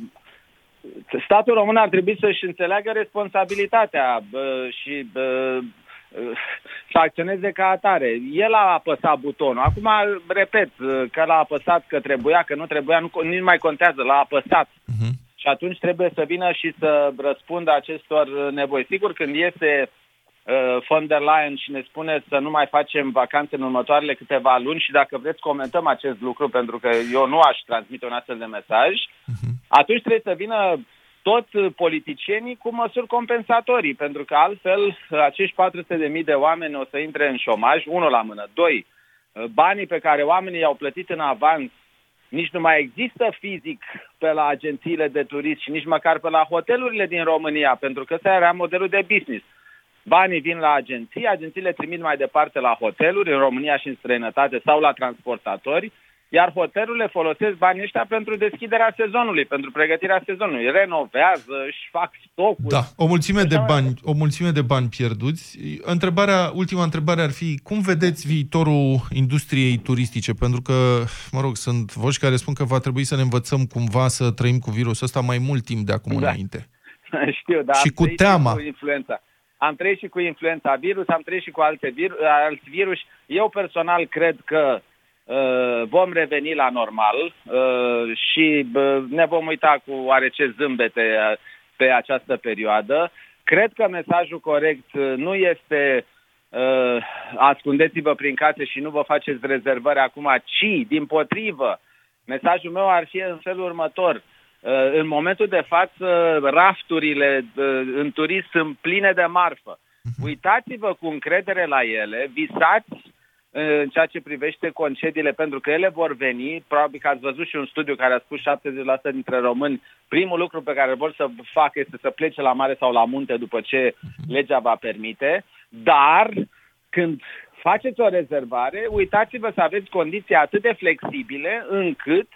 Statul român ar trebui să-și înțeleagă responsabilitatea uh, și uh, uh, să acționeze ca atare. El a apăsat butonul. Acum, repet, uh, că l-a apăsat, că trebuia, că nu trebuia, nu, nici nu mai contează, l-a apăsat. Și atunci trebuie să vină și să răspundă acestor uh, nevoi. Sigur, când iese uh, von der Leyen și ne spune să nu mai facem vacanțe în următoarele câteva luni și dacă vreți comentăm acest lucru, pentru că eu nu aș transmite un astfel de mesaj, atunci trebuie să vină tot uh, politicienii cu măsuri compensatorii, pentru că altfel uh, acești 400.000 de oameni o să intre în șomaj, unul la mână. Doi, uh, banii pe care oamenii i-au plătit în avans nici nu mai există fizic pe la agențiile de turism și nici măcar pe la hotelurile din România, pentru că ăsta era modelul de business. Banii vin la agenții, agențiile trimit mai departe la hoteluri în România și în străinătate sau la transportatori, iar hotelurile folosesc banii ăștia pentru deschiderea sezonului, pentru pregătirea sezonului. Renovează, își fac stocuri. Da, o mulțime de bani, o mulțime de bani pierduți. Întrebarea, ultima întrebare ar fi, cum vedeți viitorul industriei turistice? Pentru că, mă rog, sunt voci care spun că va trebui să ne învățăm cumva să trăim cu virusul ăsta mai mult timp de acum Da. înainte. Știu, dar Și am cu trăit teama. Și cu influența. Am trăit și cu influența virus, am trăit și cu alte vir, alți virus. Eu personal cred că uh, vom reveni la normal uh, și uh, ne vom uita cu oarece zâmbete uh, pe această perioadă. Cred că mesajul corect uh, nu este uh, ascundeți-vă prin case și nu vă faceți rezervări acum, ci, din potrivă, mesajul meu ar fi în felul următor. Uh, În momentul de față, rafturile uh, în turism sunt pline de marfă. Uitați-vă cu încredere la ele, visați uh, în ceea ce privește concediile, pentru că ele vor veni. Probabil că ați văzut și un studiu care a spus 70% dintre români, primul lucru pe care vor să facă este să plece la mare sau la munte după ce legea va permite, dar când faceți o rezervare, uitați-vă să aveți condiții atât de flexibile încât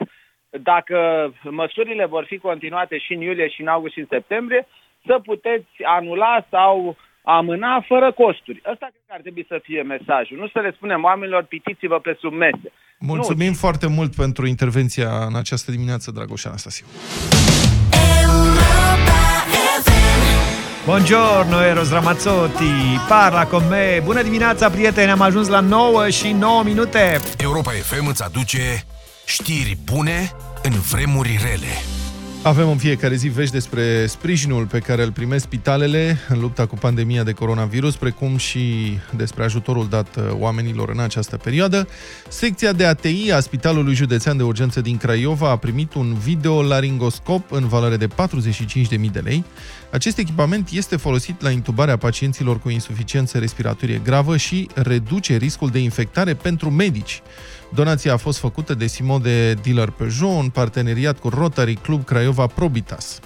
dacă măsurile vor fi continuate și în iulie, și în august, și în septembrie, să puteți anula sau amâna fără costuri. Ăsta cred că ar trebui să fie mesajul. Nu să le spunem oamenilor, pitiți-vă pe sub mese. Mulțumim foarte mult pentru intervenția în această dimineață, Dragoș Anastasiu. Buongiorno, Eros Ramazzotti, parla con me. Bună dimineața, prieteni, am ajuns la 9 și 9 minute. Europa FM îți aduce știri bune în vremuri rele. Avem în fiecare zi vești despre sprijinul pe care îl primesc spitalele în lupta cu pandemia de coronavirus, precum și despre ajutorul dat uh, oamenilor în această perioadă. Secția de ATI a Spitalului Județean de Urgență din Craiova a primit un videolaringoscop în valoare de 45.000 de lei. Acest echipament este folosit la intubarea pacienților cu insuficiență respiratorie gravă și reduce riscul de infectare pentru medici. Donația a fost făcută de Simon de Dealer Peugeot în parteneriat cu Rotary Club Craiova Probitas.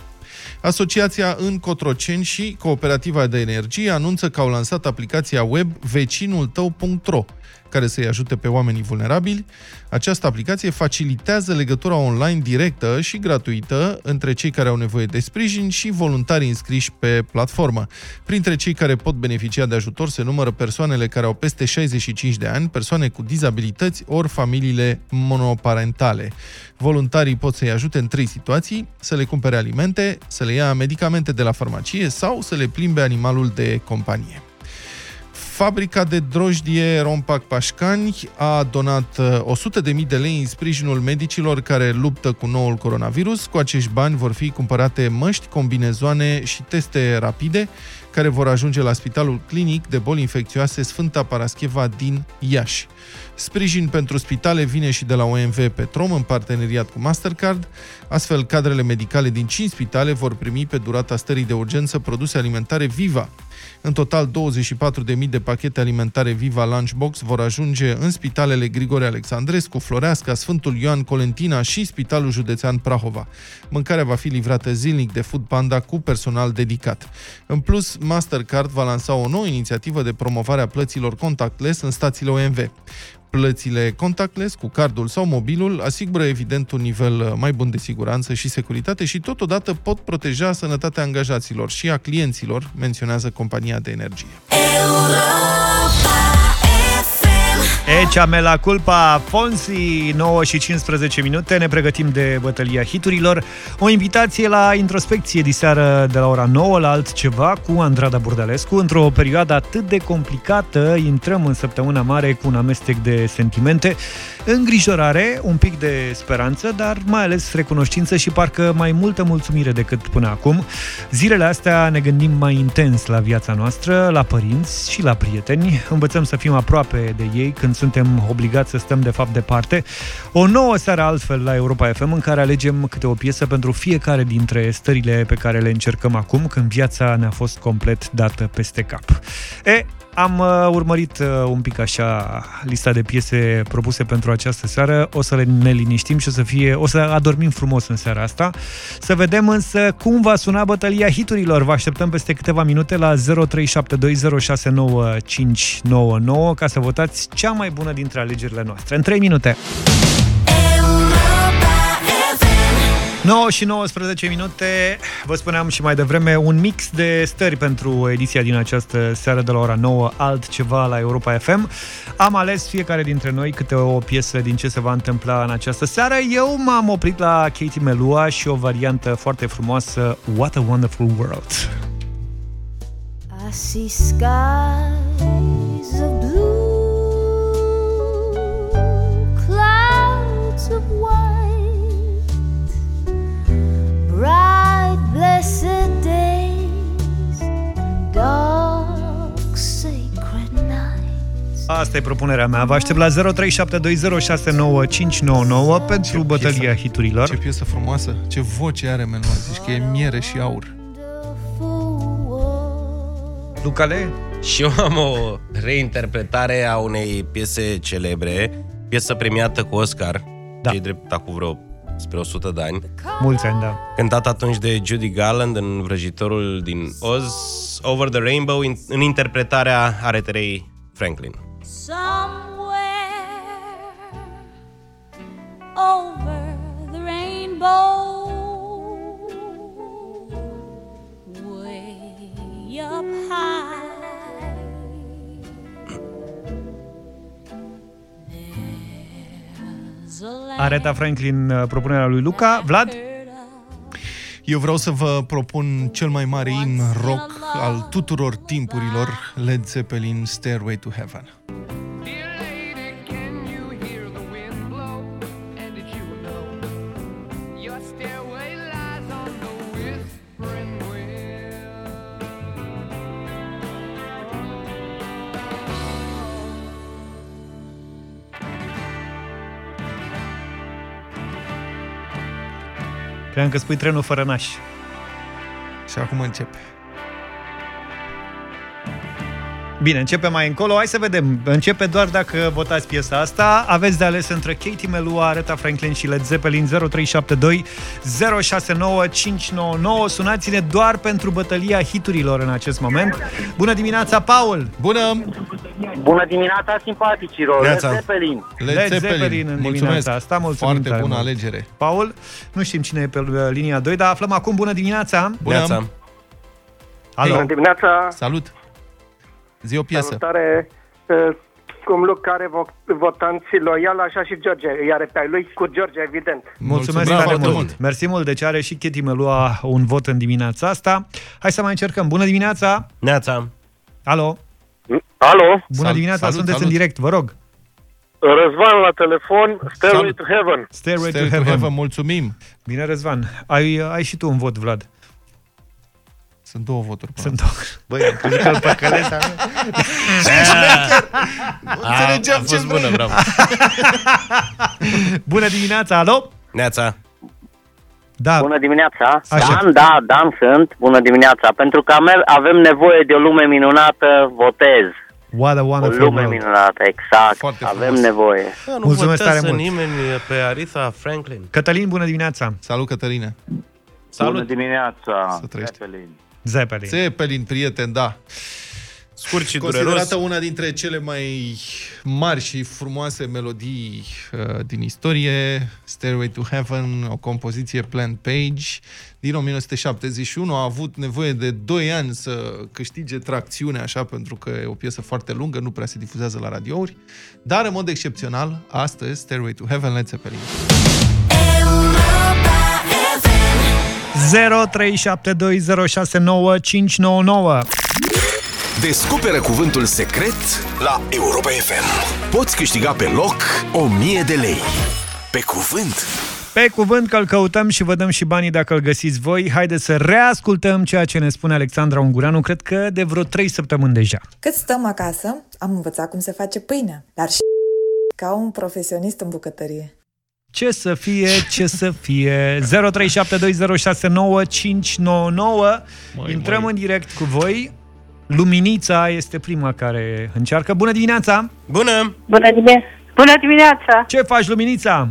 Asociația în Cotroceni și Cooperativa de Energie anunță că au lansat aplicația web vecinultău.ro, care să-i ajute pe oamenii vulnerabili. Această aplicație facilitează legătura online directă și gratuită între cei care au nevoie de sprijin și voluntarii înscriși pe platformă. Printre cei care pot beneficia de ajutor se numără persoanele care au peste 65 de ani, persoane cu dizabilități ori familiile monoparentale. Voluntarii pot să-i ajute în trei situații, să le cumpere alimente, să le ia medicamente de la farmacie sau să le plimbe animalul de companie. Fabrica de drojdie Rompac Pașcani a donat 100.000 de lei în sprijinul medicilor care luptă cu noul coronavirus. Cu acești bani vor fi cumpărate măști, combinezoane și teste rapide care vor ajunge la Spitalul Clinic de Boli Infecțioase Sfânta Parascheva din Iași. Sprijin pentru spitale vine și de la OMV Petrom în parteneriat cu Mastercard. Astfel, cadrele medicale din 5 spitale vor primi pe durata stării de urgență produse alimentare Viva. În total, 24.000 de pachete alimentare Viva Lunchbox vor ajunge în spitalele Grigore Alexandrescu, Floreasca, Sfântul Ioan Colentina și Spitalul Județean Prahova. Mâncarea va fi livrată zilnic de Food Panda cu personal dedicat. În plus, Mastercard va lansa o nouă inițiativă de promovare a plăților contactless în stațiile OMV. Plățile contactless cu cardul sau mobilul asigură evident un nivel uh, mai bun de siguranță și securitate și totodată pot proteja sănătatea angajaților și a clienților, menționează compania de energie. Echame la culpa Fonsi, 9 și 15 minute, ne pregătim de bătălia hiturilor. O invitație la introspecție diseară de la ora 9 la altceva cu Andrada Burdalescu. Într-o perioadă atât de complicată, intrăm în săptămâna mare cu un amestec de sentimente, îngrijorare, un pic de speranță, dar mai ales recunoștință și parcă mai multă mulțumire decât până acum. Zilele astea ne gândim mai intens la viața noastră, la părinți și la prieteni. Învățăm să fim aproape de ei când suntem obligați să stăm de fapt departe. O nouă seară altfel la Europa FM în care alegem câte o piesă pentru fiecare dintre stările pe care le încercăm acum când viața ne-a fost complet dată peste cap. E, am uh, urmărit uh, un pic așa lista de piese propuse pentru această seară. O să le ne liniștim și o să fie, o să adormim frumos în seara asta. Să vedem însă cum va suna bătălia hiturilor. Vă așteptăm peste câteva minute la 0372069599 ca să votați cea mai bună dintre alegerile noastre. În 3 minute. 9 și 19 minute, vă spuneam și mai devreme, un mix de stări pentru ediția din această seară de la ora 9, altceva la Europa FM. Am ales fiecare dintre noi câte o piesă din ce se va întâmpla în această seară. Eu m-am oprit la Katie Melua și o variantă foarte frumoasă, What a Wonderful World. I see skies of blue, clouds of white, bright, blessed days, dark, sacred nights. Asta e propunerea mea. Vă aștept la 0372069599 pentru bătălia hiturilor. Ce piesă frumoasă, ce voce are Menua, zici că e miere și aur. Lucale? Și eu am o reinterpretare a unei piese celebre, piesă premiată cu Oscar, da. cei drept acum vreo spre 100 de ani. Mulți ani, da. Cântat atunci de Judy Garland în vrăjitorul din Oz, Over the Rainbow, in, în interpretarea Areterei Franklin. Somewhere over the rainbow, way up high. Areta Franklin, uh, propunerea lui Luca. Vlad? Eu vreau să vă propun cel mai mare imn rock al tuturor timpurilor, Led Zeppelin, Stairway to Heaven. Cream că spui trenul fără naș. Și acum începe. Bine, începe mai încolo. Hai să vedem. Începe doar dacă votați piesa asta. Aveți de ales între Katie Melua, Aretha Franklin și Led Zeppelin 0372 069 599. Sunați-ne doar pentru bătălia hiturilor în acest moment. Bună dimineața, Paul! Bună! Bună dimineața, simpaticilor! Neața. Led Zeppelin! Led, Zeppelin, în Mulțumesc. dimineața asta. Mulțumim Foarte tare bună mult. alegere. Paul, nu știm cine e pe uh, linia 2, dar aflăm acum. Bună dimineața! Bună. Alo. Bună dimineața! Salut! Zi o piesă. Salutare! Uh, Cum Luc are vo- votanți loial, așa și George îi are pe ai lui, cu George, evident. Mulțumesc tare mult. Mersi mult. Deci are și Katie Melua un vot în dimineața asta. Hai să mai încercăm. Bună dimineața! Neața! Alo! Alo! Bună dimineața, sunteți în direct, vă rog. Răzvan la telefon, Stairway to Heaven. Stairway, Stairway to to Heaven. Heaven, mulțumim. Bine, Răzvan. Ai, ai și tu un vot, Vlad. Sunt două voturi. Sunt două. Băi, am crezut că îl păcălesc. Înțelegeam a ce fost bună, vrei. bravo. Bună dimineața, alo? Neața. Da. Bună dimineața! Așa. Dan, da, Dan sunt. Bună dimineața! Pentru că ame- avem nevoie de o lume minunată, votez. What a O wonderful lume world. minunată, exact. Foarte avem frumos. nevoie. Da, nu Mulțumesc votează tare mult. nimeni pe Aretha Franklin. Cătălin, bună dimineața. Salut, Cătăline. Salut. dimineața! Să trăiești. Zeppelin. Zeppelin, prieten, da. Scurt și Considerată dureros. una dintre cele mai mari și frumoase melodii uh, din istorie, Stairway to Heaven, o compoziție Plant Page din 1971. A avut nevoie de 2 ani să câștige tracțiune, așa, pentru că e o piesă foarte lungă, nu prea se difuzează la radiouri, dar în mod excepțional, astăzi, Stairway to Heaven, Led Zeppelin. 0372069599. Descoperă cuvântul secret la Europa FM. Poți câștiga pe loc 1000 de lei. Pe cuvânt. Pe cuvânt că îl căutăm și vă dăm și banii dacă îl găsiți voi. Haideți să reascultăm ceea ce ne spune Alexandra Ungureanu, cred că de vreo 3 săptămâni deja. Cât stăm acasă, am învățat cum se face pâine, dar și ca un profesionist în bucătărie. Ce să fie, ce să fie 0372069599 Intrăm în direct cu voi Luminița este prima care încearcă Bună dimineața! Bună! Bună, dimine- Bună dimineața! Ce faci, Luminița?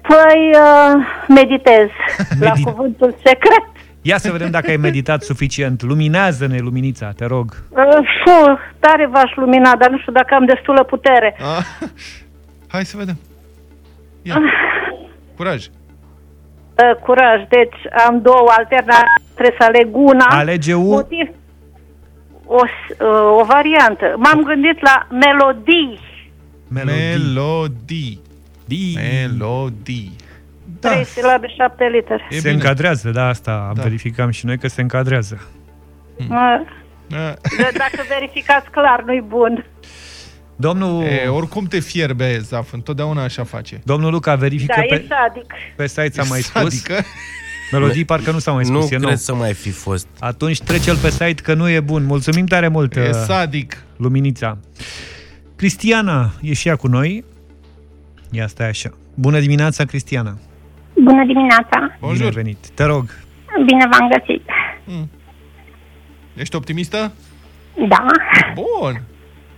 Păi, uh, meditez la Medi- cuvântul secret. Ia să vedem dacă ai meditat suficient Luminează-ne, Luminița, te rog Uh, fu, tare v-aș lumina, dar nu știu dacă am destulă putere. Ah. Hai să vedem. Ia. Curaj. Uh, curaj, deci am două alternative, trebuie să aleg una. Alege un Motiv, o, s- uh, o variantă. M-am gândit la melodii. Melodii. Di. Melodii. Da. Trei silabe, șapte litere. Se încadrează, da, asta da. verificam și noi că se încadrează Uh, de- Dacă verificați clar, nu-i bun. Domnul... E, oricum te fierbe, Zaf, întotdeauna așa face. Domnul Luca, verifică Da, pe, e sadic. pe site s-a E mai spus sadică? Melodii parcă nu s-au mai Nu spus, e cred nou. să mai fi fost. Atunci trece-l pe site că nu e bun. Mulțumim tare mult, E uh, sadic. Luminița. Cristiana e și ea cu noi. Ia stai așa. Bună dimineața, Cristiana. Bună dimineața! Bine ai venit. Te rog. Bine v-am găsit! Ești optimistă? Da, Bun.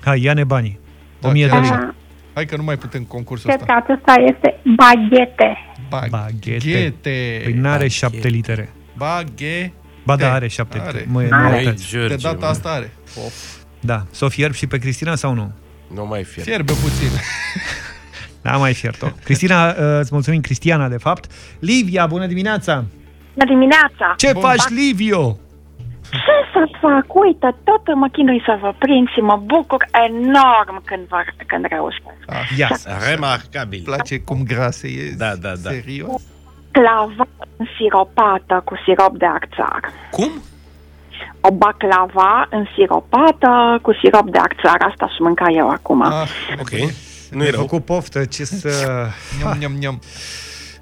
Hai, ia-ne banii. Da, 1000 de chiar lei. așa. Hai că nu mai putem concursul cred că ăsta. acesta este baghete. Baghete. Păi n-are șapte litere. Baghe. Ba da, are șapte Are. litere. Mă, mă Are. iertați. De data asta are. Of. Da. S-o fierb și pe Cristina sau nu? Nu mai fierb. Fierbe puțin. Da, mai fiert-o. Cristina, uh, îți mulțumim, Cristiana, de fapt. Livia, bună dimineața! Bună dimineața! Ce faci, Livio? Ce să fac? Uite, tot mă chinui să vă prind și mă bucur enorm când, vă, când reușesc. Ia. Remarcabil. place cum grase e. Da, da, da. Serios? Clava însiropată cu sirop de arțar. Cum? O baclava însiropată cu sirop de arțar. Asta aș mânca eu acum. Ah, ok. Nu e făcut poftă, ce să... Niam, niam, niam.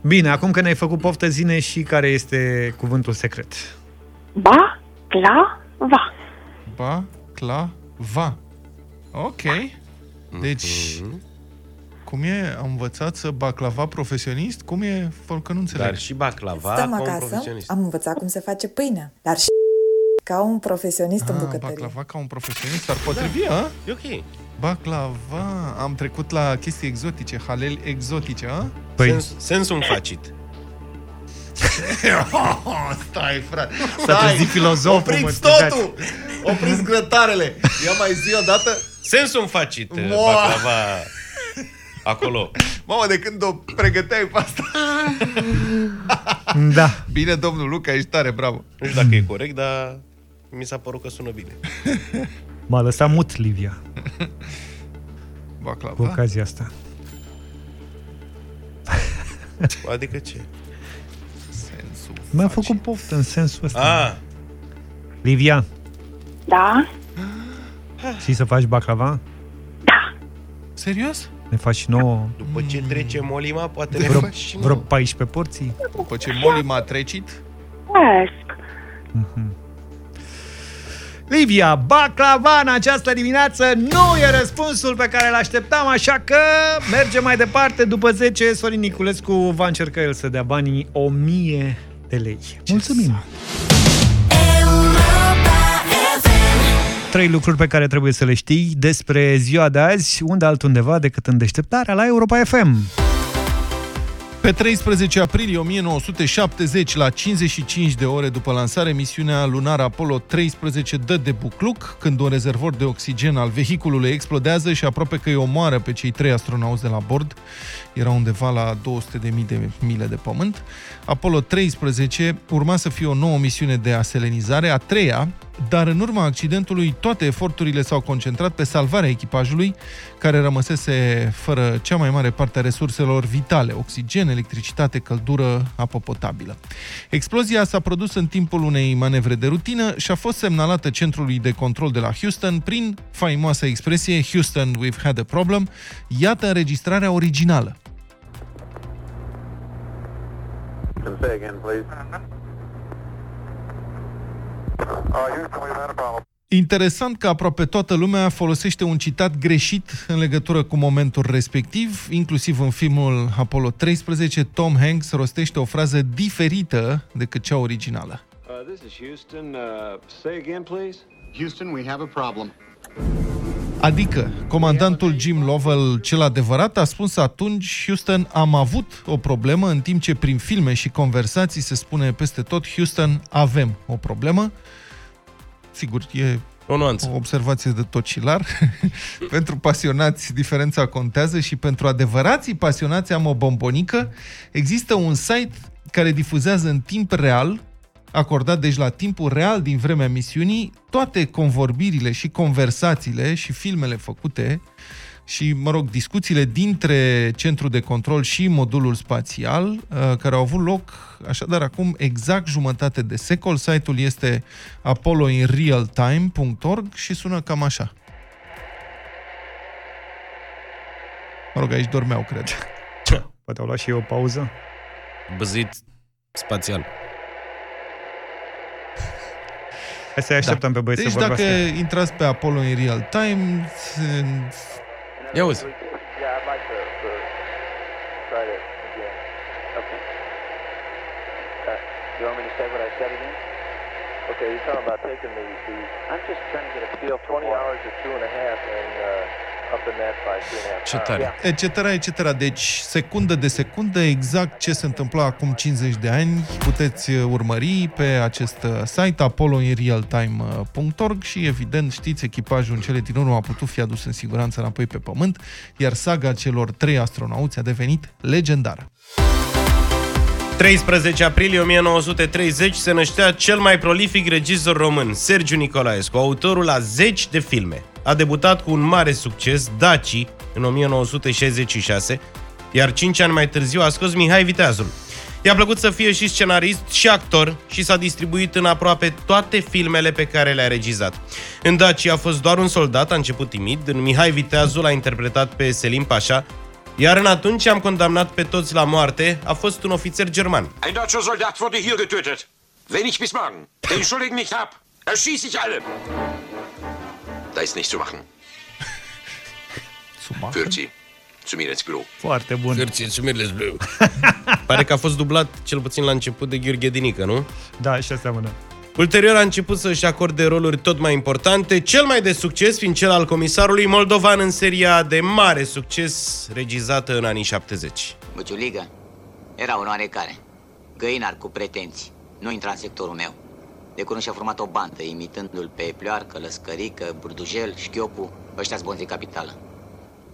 Bine, acum că ne-ai făcut poftă, zine și care este cuvântul secret. Ba, cla, va. Ba, cla, va. Ok. Deci, Cum e? Am învățat să baclava profesionist? Cum e? Că nu înțeleg. Dar și baclava Stăm ca un acasă, profesionist. am învățat cum se face pâine, dar și ca un profesionist în Ah, bucătărie. baclava ca un profesionist ar potrivi, a? E ok. Baclava. Am trecut la chestii exotice, haleli exotice, a? Păi- Sens, sensum facit. Stai, frate. S-a trezit filozoful, mă, Opriți scuzați. totul! Opriți grătarele! Ia mai zi odată. Sensum facit, Moa! baclava acolo. Mamă, de când o pregăteai pe asta? Da. Bine, domnul Luca, ești tare, bravo. Nu știu dacă e corect, dar mi s-a părut că sună bine. M-a lăsat mut, Livia, Baclava. cu ocazia asta. Adică ce? Sensul. Mi-a făcut poftă în sensul ăsta. Ah, Livia, Da? știi să faci baclava? Serios? Ne faci și nouă după ce trece molima, poate ne vreo, faci și vreo nouă. 14 porții? După ce Molly m-a trecit,Esc. Livia, baclava în această dimineață nu e răspunsul pe care îl așteptam, așa că mergem mai departe. După 10, Sorin Niculescu va încerca el să dea banii 1000 de lei. Mulțumim! Trei lucruri pe care trebuie să le știi despre ziua de azi, unde altundeva decât în deșteptarea la Europa FM. Pe 13 aprilie 1970, la 55 de ore după lansare, misiunea lunară Apollo 13 dă de bucluc când un rezervor de oxigen al vehiculului explodează și aproape că îi omoară pe cei trei astronauți de la bord. Era undeva la 200 de mii de mile de pământ. Apollo 13 urma să fie o nouă misiune de aselenizare, a treia, dar în urma accidentului toate eforturile s-au concentrat pe salvarea echipajului, care rămăsese fără cea mai mare parte a resurselor vitale, oxigen, electricitate, căldură, apă potabilă. Explozia s-a produs în timpul unei manevre de rutină și a fost semnalată centrului de control de la Houston prin faimoasa expresie Houston, we've had a problem. Iată înregistrarea originală. Say again, please. Uh, Houston, we've had a problem. Interesant că aproape toată lumea folosește un citat greșit în legătură cu momentul respectiv, inclusiv în filmul Apollo 13, Tom Hanks rostește o frază diferită decât cea originală. Uh, this is Houston. Uh, say again, please. Houston, we have a problem. Adică, comandantul Jim Lovell, cel adevărat, a spus atunci, Houston, am avut o problemă, în timp ce prin filme și conversații se spune peste tot, Houston, avem o problemă. Sigur, e o, nuanță. o observație de tocilar. pentru pasionați, diferența contează și pentru adevărații pasionați am o bombonică. Există un site care difuzează în timp real acordat deci la timpul real din vremea misiunii, toate convorbirile și conversațiile și filmele făcute și, mă rog, discuțiile dintre centrul de control și modulul spațial, uh, care au avut loc, așadar, acum exact jumătate de secol. Site-ul este apolloinrealtime.org și sună cam așa. Mă rog, aici dormeau, cred. Poate au luat și eu o pauză? Băzit spațial. Hai să-i așteptăm pe băieți Deci să dacă vorbească. intrați pe Apollo in real time, Ia uzi. Yeah, I'd like to, to try it again. Okay. Uh, you want me to say what I said again? Okay, you're talking about taking the, the I'm just trying to get a feel 20 hours or two and a half and uh, up in that by two and a half Ce hours. tare. Yeah. etc., etc. Deci, secundă de secundă, exact ce se întâmpla acum 50 de ani, puteți uh, urmări pe acest uh, site apolloinrealtime.org și, evident, știți, echipajul în cele din urmă a putut fi adus în siguranță înapoi pe Pământ, iar saga celor trei astronauți a devenit legendară. 13 aprilie 1930 se năștea cel mai prolific regizor român, Sergiu Nicolaescu, autorul a zeci de filme. A debutat cu un mare succes, Daci, în 1966, iar 5 ani mai târziu a scos Mihai Viteazul. I-a plăcut să fie și scenarist și actor și s-a distribuit în aproape toate filmele pe care le-a regizat. În Daci a fost doar un soldat, a început timid, în Mihai Viteazul a interpretat pe Selim Pașa, iar în atunci am condamnat pe toți la moarte, a fost un ofițer german. Ein deutscher Soldat wurde hier getötet. Wenn ich bis morgen den Schuldigen nicht hab, erschieße ich alle. Da ist nichts zu machen. Zu machen? Fürzi, Sumiretsblue. Foarte bun. Hârție, Sumiretsblue. Pare că a fost dublat cel puțin la început de Gheorghe Dinică, nu? Da, și seamănă. Ulterior a început să-și acorde roluri tot mai importante, cel mai de succes fiind cel al comisarului moldovan în seria de mare succes regizată în anii 70. Buciuligă era un oarecare. Găinar cu pretenții. Nu intra în sectorul meu. De curând și-a format o bandă, imitându-l pe Pleoarcă, Lăscărică, Burdujel, Șchiopu, ăștia bonzii capitală.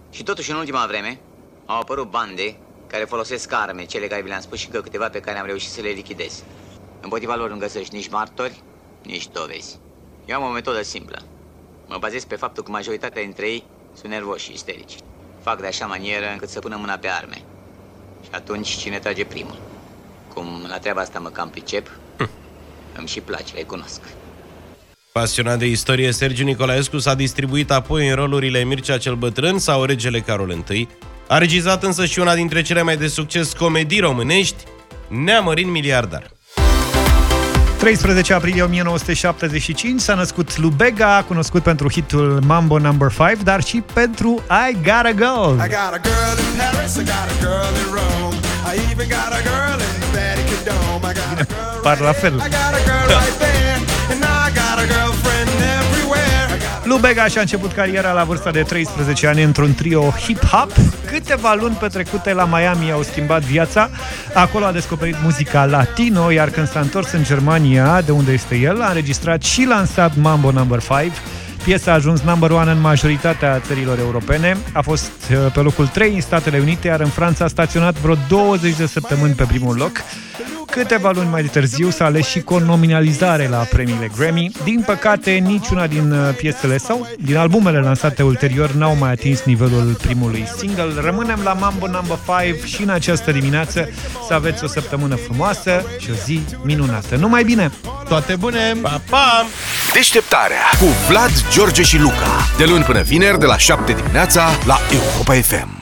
Și totuși, în ultima vreme, au apărut bande care folosesc arme, cele care vi le-am spus și că câteva pe care am reușit să le lichidez. Împotriva lor nu găsești nici martori, nici dovezi. Eu am o metodă simplă. Mă bazez pe faptul că majoritatea dintre ei sunt nervoși și isterici. Fac de așa manieră încât să pună mâna pe arme. Și atunci cine trage primul? Cum la treaba asta mă cam pricep, îmi și place, recunosc. Pasionat de istorie, Sergiu Nicolaescu s-a distribuit apoi în rolurile Mircea cel Bătrân sau Regele Carol I. A regizat însă și una dintre cele mai de succes comedii românești, Neamărin Miliardar. 13 aprilie 1975 s-a născut Lubega, cunoscut pentru hitul Mambo Number 5, dar și pentru I Got a Girl. I got a girl in Paris, I got a girl in Rome. I even got a girl in Par la fel. I got a girl right there, and now I got a girlfriend everywhere. I got Lubega și-a început cariera la vârsta de 13 ani într-un trio hip-hop. Câteva luni petrecute la Miami au schimbat viața. Acolo a descoperit muzica latino, iar când s-a întors în Germania, de unde este el, a înregistrat și lansat Mambo Number 5. Piesa a ajuns number one în majoritatea țărilor europene. A fost uh, pe locul 3 în Statele Unite, iar în Franța a staționat vreo 20 de săptămâni pe primul loc. Câteva luni mai târziu s-a ales și cu o nominalizare la premiile Grammy. Din păcate, niciuna din uh, piesele sau din albumele lansate ulterior n-au mai atins nivelul primului single. Rămânem la Mambo Number 5 și în această dimineață să aveți o săptămână frumoasă și o zi minunată. Numai bine! Toate bune! Pa, pa! Deșteptarea cu Vlad, George și Luca. De luni până vineri, de la 7 dimineața, la Europa FM.